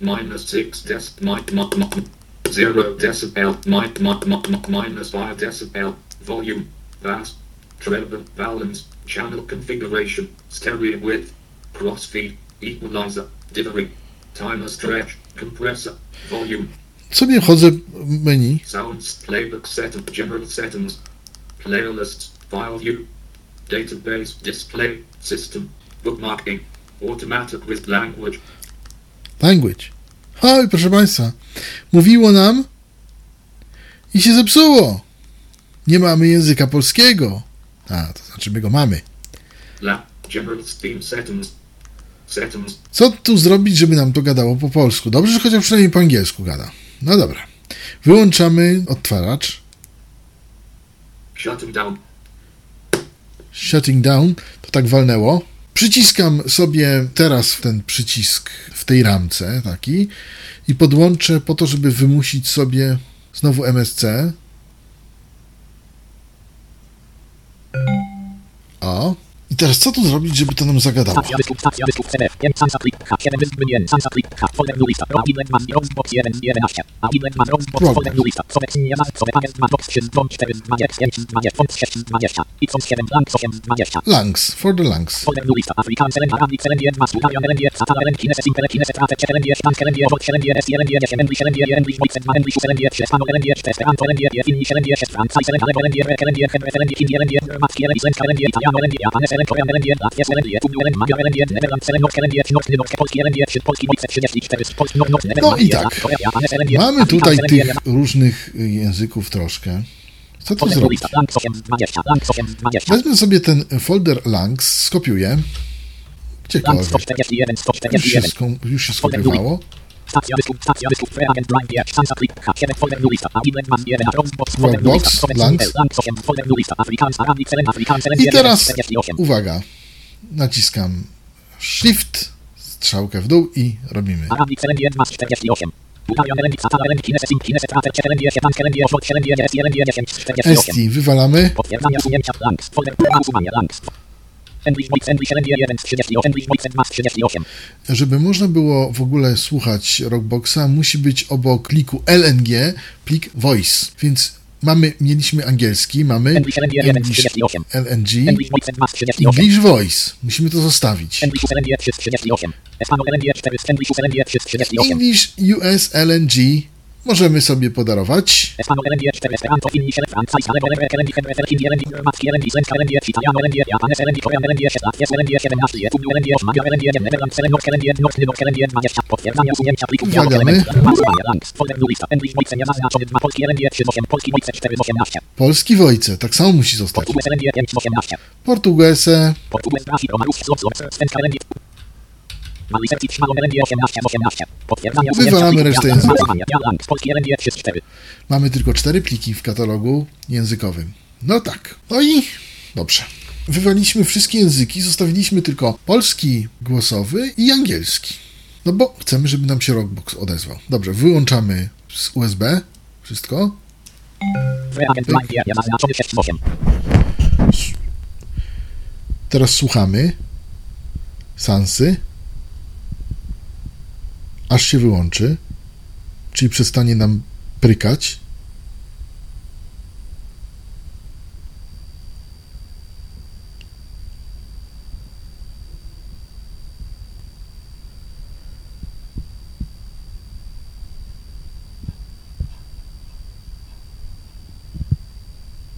Minus 6 decibel. 0 decibel. Minus 5 decibel. Volume. Bass. Treble. Balance. Channel configuration. Stereo width. Crossfeed. Equalizer. Dithering. Timer stretch. Compressor. Volume. Co nie chodzę w menu? Sounds. Playback setup. General settings. Playlist. File view. Database display system bookmarking automatic with language Language. Oj, proszę Państwa. Mówiło nam i się zepsuło. Nie mamy języka polskiego. A, to znaczy my go mamy. la general theme settings Settings. Co tu zrobić, żeby nam to gadało po polsku? Dobrze, że chociaż przynajmniej po angielsku gada. No dobra. Wyłączamy odtwarzacz. Shutting down. Shutting down. To tak walnęło. Przyciskam sobie teraz ten przycisk w tej ramce taki i podłączę po to, żeby wymusić sobie znowu MSC. O. I teraz co tu zrobić, żeby to nam zagadało? Stacja występ, stacja występ, CD, 5 Sanskrit, H7 występ, N, Sanskrit, H, folder new lista, Abidlet man, Roxbox 1 z 11, Abidlet man, Roxbox, Roxbox. folder new lista, Sobek nie ma, Sobek Agent man, Box 3 z 2, 4 z 20, 5 z 20, Font 6 z 20, Ipson 7, Blank 8 z 20, Lungs, for the lungs. folder new lista, Afrikan Selen, Arabic Selen, Jed, Mas, Utalion, Elen, Jed, Satana, Elen, Kineses, Impele, Kineses, Trafek, Selen, Jed, Tank, Elen, Jed, Volt, Selen, Jed, S, Elen, Jed, S, English, Elen, Jed, English, Voice, Ma, English, Selen, Jed, Hispano, Elen, Jed, Esperanto, Elen, Jed, Finnish, Elen, Jed, Franca, Selen, Alebo, Elen, Jed, Elen, Jed, Hebrew, Elen, Jed, Hindi, Elen, Jed, Rumacki, Elen, Islenska, Elen, Jed, Italiano, Elen, Jed, Japanes, Elen, Korean, Elen, Jed, Latvias, Elen, Jed, Udu, Elen, Magyar, Elen, Jed, Nederland, Elen, Norsk, Elen, Jed, Norsk, Norsk, Polski, Elen, Jed, Polski, Voice, 34, Polski, Norsk, Norsk, No i tak. Mamy tutaj tych różnych y, języków troszkę. Co tu zrobić? lista, Blank 8 z 20, Blank 8 z 20, Wezmę sobie ten folder Langs, skopiuję. Gdziekolwiek. 141, Już się, 141, skom- już się skopiowało. Stacja występ, stacja występ, Preagent, Blind, Jed, Sanskrit, H7, folder new lista, Abidlet man, 1, Roxbox, folder new lista, Roxbox, Sobek Blank. Blank 8, folder new lista, Afrikaans, Arabic, Selen, Afrikaans, Selen, I teraz, 48. uwaga, naciskam Shift, strzałkę w dół i robimy. Arabic Selen Jed Mas 48. Utalion Elen Satana Elen Kineses Im Kineses Trafer Elen Jed Tank Elen Jed Volt Elen Jed S Elen Jed 10 48. ST wywalamy. Potwierdzanie usunięcia Langs. Folder usuwania. Żeby można było w ogóle słuchać Rockboxa, musi być obok pliku LNG plik voice. Więc mamy, mieliśmy angielski, mamy English Elen Jed 1 English 38. LNG, English Voice Mas 38. English voice. Musimy to zostawić. English Elen Jed 38. Espanol Elen Jed 4. English Elen Jed 38. English US LNG możemy sobie podarować. Espanol Elen Jed 4. Esperanto Finnish Elen Franca Alebo Elen Elen Elen Elen Hindi Elen Rumacki Elen Islenska Elen Jed Italiano Elen Jed Japanes Elen Korean Elen Jed Latvias Elen Jed 17 Jed Udu Elen Jed Magyar Elen Jed Nederland Elen Norsk Elen Jed Norsk Norsk Elen Jed 20 Potwierdzanie usunięcia plików dialog Uwagamy. element Usuwanie Langs Folder new lista English Voice nie zaznaczony 2 Polski Elen Jed 38 Polski Voice 4 18 Polski Wojce, tak samo musi zostać. Portugues Wywalamy resztę języków. Usuwanie Langs Polski Elen Jed 34 mamy tylko cztery pliki w katalogu językowym. No tak. No i dobrze. Wywaliliśmy wszystkie języki, zostawiliśmy tylko polski głosowy i angielski. No bo chcemy, żeby nam się Rockbox odezwał. Dobrze, wyłączamy z USB wszystko. Preagent Blind Jed zaznaczony 6 8 Teraz słuchamy Sansy. Aż się wyłączy. Czyli przestanie nam prykać.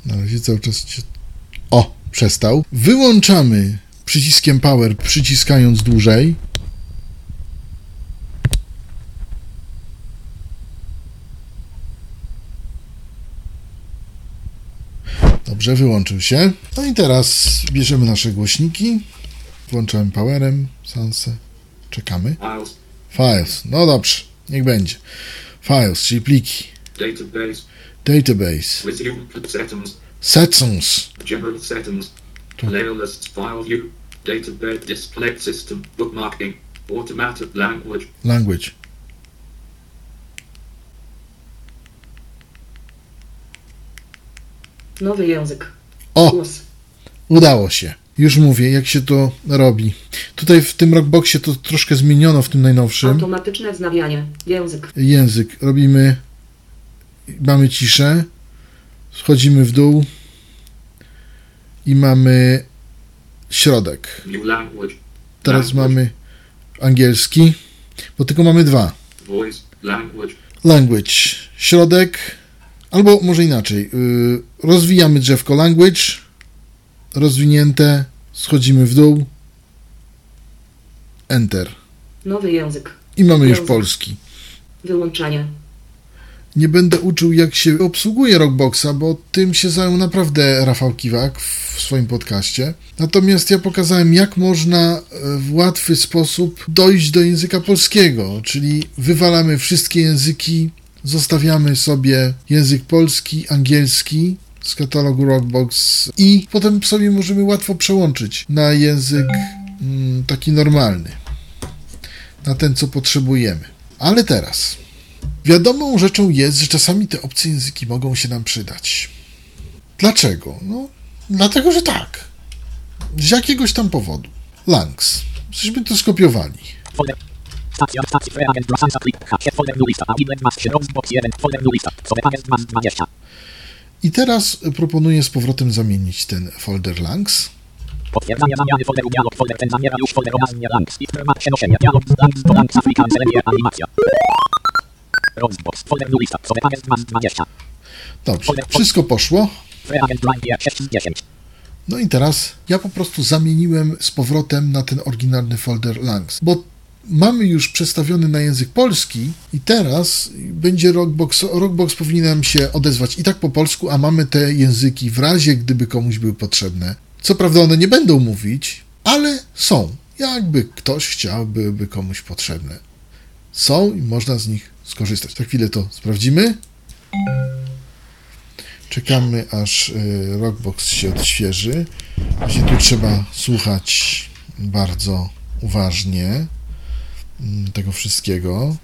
Na razie cały czas się... O, przestał. Wyłączamy przyciskiem power, przyciskając dłużej. Dobrze, wyłączył się. No i teraz bierzemy nasze głośniki. Włączamy powerem, Sanse. Czekamy. Files. Files. No dobrze, niech będzie. Files, czyli pliki. Database. Database. Settings. Settings. General settings. Playlists. File view. Database. Display system. Bookmarking. Automatic language. Language. Nowy język. O! Głos. Udało się. Już mówię, jak się to robi. Tutaj w tym Rockboxie to troszkę zmieniono w tym najnowszym. Automatyczne wznawianie. Język. Język. Robimy, mamy ciszę, schodzimy w dół i mamy środek. Teraz mamy angielski, bo tylko mamy dwa. Voice. Language. Language, środek, albo może inaczej. Yy, rozwijamy drzewko language, rozwinięte, schodzimy w dół, enter. Nowy język. I mamy już Język. polski. Wyłączanie. nie będę uczył, jak się obsługuje Rockboxa, bo tym się zajął naprawdę Rafał Kiwak w swoim podcaście. Natomiast ja pokazałem, jak można w łatwy sposób dojść do języka polskiego, czyli wywalamy wszystkie języki, zostawiamy sobie język polski, angielski z katalogu Rockbox i potem sobie możemy łatwo przełączyć na język mm, taki normalny, na ten, co potrzebujemy. Ale teraz, wiadomą rzeczą jest, że czasami te obce języki mogą się nam przydać. Dlaczego? No, dlatego, że tak. Z jakiegoś tam powodu. Langs. Żeśmy to skopiowali. Stacja, stacja, free agent, Sansa, click, hack, folder, new lista, się, Roxbox 1, folder, new lista, sobie agent, masz 20. I teraz proponuję z powrotem zamienić ten folder Langs. Potwierdzanie zamiany folderu dialog, folder ten zamiera już folder o nazwie Langs, przenoszenia, dialog, Langs, to Langs, African, Selenier, animacja. Roxbox, folder, new lista, sobie agent, masz 20. Dobrze, wszystko poszło. Free agent, blind, 6 z 10. No i teraz ja po prostu zamieniłem z powrotem na ten oryginalny folder Langs, bo mamy już przestawiony na język polski i teraz będzie Rockbox, Rockbox powinien się odezwać i tak po polsku, a mamy te języki w razie, gdyby komuś były potrzebne. Co prawda one nie będą mówić, ale są. Jakby ktoś chciał, byłyby komuś potrzebne. Są i można z nich skorzystać. Za chwilę to sprawdzimy. Czekamy, aż y, Rockbox się odświeży. Właśnie tu trzeba słuchać bardzo uważnie tego wszystkiego.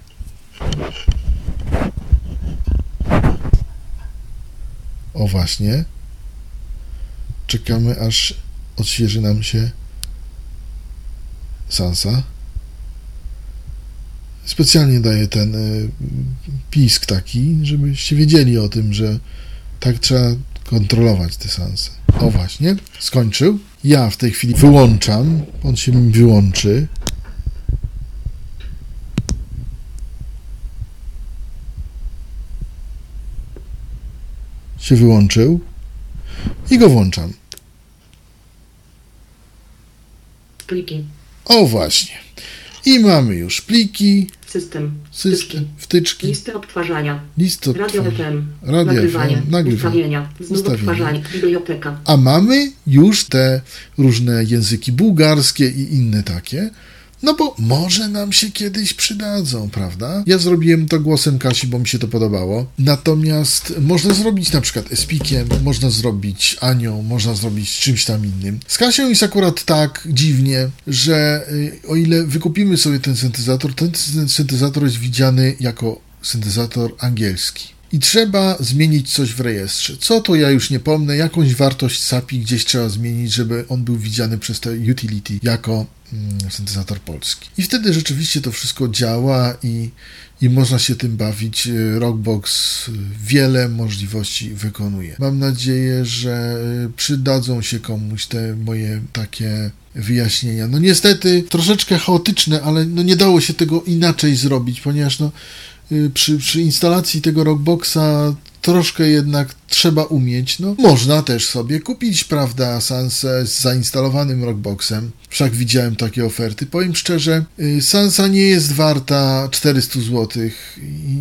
O właśnie. Czekamy, aż odświeży nam się Sansa. Specjalnie daję ten y, pisk taki, żebyście wiedzieli o tym, że tak trzeba kontrolować te sanse. O właśnie, skończył. Ja w tej chwili wyłączam. On się mi wyłączy. Się wyłączył. I go włączam. Pliki. O właśnie. I mamy już pliki, System. system, wtyczki, Listy odtwarzania. listy Radio odtwarzania. FM. Radio Nagrywanie. FM, nagrywanie. Znów odtwarzanie. Biblioteka. A mamy już te różne języki bułgarskie i inne takie. No bo może nam się kiedyś przydadzą, prawda? Ja zrobiłem to głosem Kasi, bo mi się to podobało. Natomiast można zrobić na przykład Espikiem, można zrobić Anią, można zrobić czymś tam innym. Z Kasią jest akurat tak dziwnie, że y, o ile wykupimy sobie ten syntezator, ten syntezator jest widziany jako syntezator angielski. I trzeba zmienić coś w rejestrze. Co to ja już nie pomnę, jakąś wartość SAPI gdzieś trzeba zmienić, żeby on był widziany przez te utility jako syntezator polski. I wtedy rzeczywiście to wszystko działa i, i można się tym bawić. Y, Rockbox y, wiele możliwości wykonuje. Mam nadzieję, że y, przydadzą się komuś te moje takie wyjaśnienia. No niestety troszeczkę chaotyczne, ale no nie dało się tego inaczej zrobić, ponieważ no przy, przy instalacji tego Rockboxa troszkę jednak trzeba umieć. No, można też sobie kupić, prawda, Sansę z zainstalowanym Rockboxem. Wszak widziałem takie oferty. Powiem szczerze, y, Sansa nie jest warta 400 zł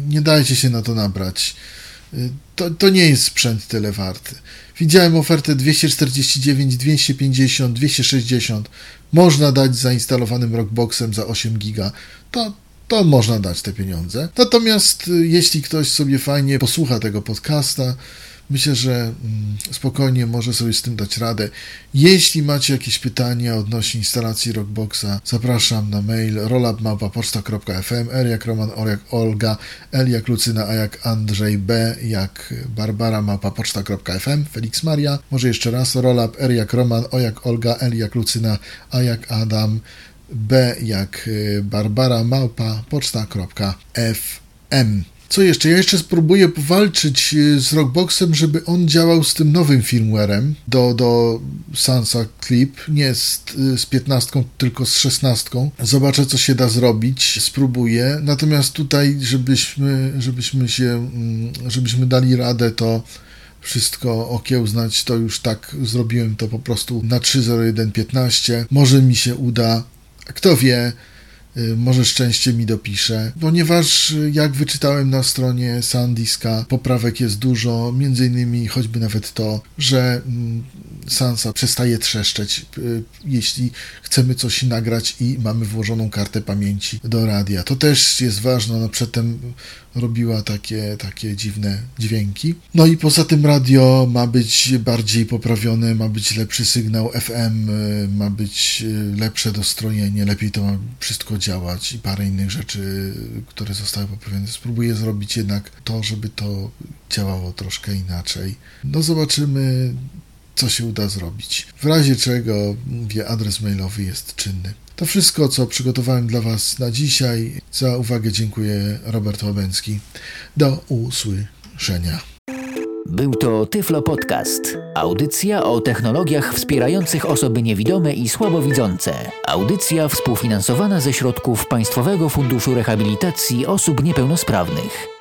nie dajcie się na to nabrać. Y, To, to nie jest sprzęt tyle warty. Widziałem ofertę 249, 250, 260. Można dać zainstalowanym Rockboxem za 8 giga. To, to można dać te pieniądze. Natomiast y, jeśli ktoś sobie fajnie posłucha tego podcasta, myślę, że mm, spokojnie może sobie z tym dać radę. Jeśli macie jakieś pytania odnośnie instalacji Rockboxa, zapraszam na mail rolabmałpa.poczta.fm r jak Roman, O jak Olga, L jak Lucyna, A jak Andrzej, B jak Barbara małpa.poczta.fm, Felix Maria, może jeszcze raz rolab, R jak Roman, O jak Olga, L jak Lucyna, A jak Adam, B jak y, Barbara Małpa poczta.fm. Co jeszcze? Ja jeszcze spróbuję powalczyć y, z Rockboxem, żeby on działał z tym nowym firmwarem do, do Sansa Clip. Nie z, y, z 15, tylko z 16. Zobaczę, co się da zrobić. Spróbuję. Natomiast tutaj, żebyśmy, żebyśmy się, mm, żebyśmy dali radę, to wszystko okiełznać, to już tak zrobiłem to po prostu na 3.01.15. Może mi się uda, kto wie, y, może szczęście mi dopisze, ponieważ y, jak wyczytałem na stronie Sandiska, poprawek jest dużo, między innymi choćby nawet to, że mm, Sansa przestaje trzeszczeć, y, jeśli chcemy coś nagrać i mamy włożoną kartę pamięci do radia. To też jest ważne, no przedtem robiła takie, takie dziwne dźwięki. No i poza tym radio ma być bardziej poprawione, ma być lepszy sygnał FM, y, ma być y, lepsze dostrojenie, lepiej to ma wszystko działać i parę innych rzeczy, które zostały poprawione. Spróbuję zrobić jednak to, żeby to działało troszkę inaczej. No zobaczymy, co się uda zrobić. W razie czego, mówię, adres mailowy jest czynny. To wszystko, co przygotowałem dla Was na dzisiaj. Za uwagę dziękuję Robert Łabęcki. Do usłyszenia. Był to Tyflo Podcast. Audycja o technologiach wspierających osoby niewidome i słabowidzące. Audycja współfinansowana ze środków Państwowego Funduszu Rehabilitacji Osób Niepełnosprawnych.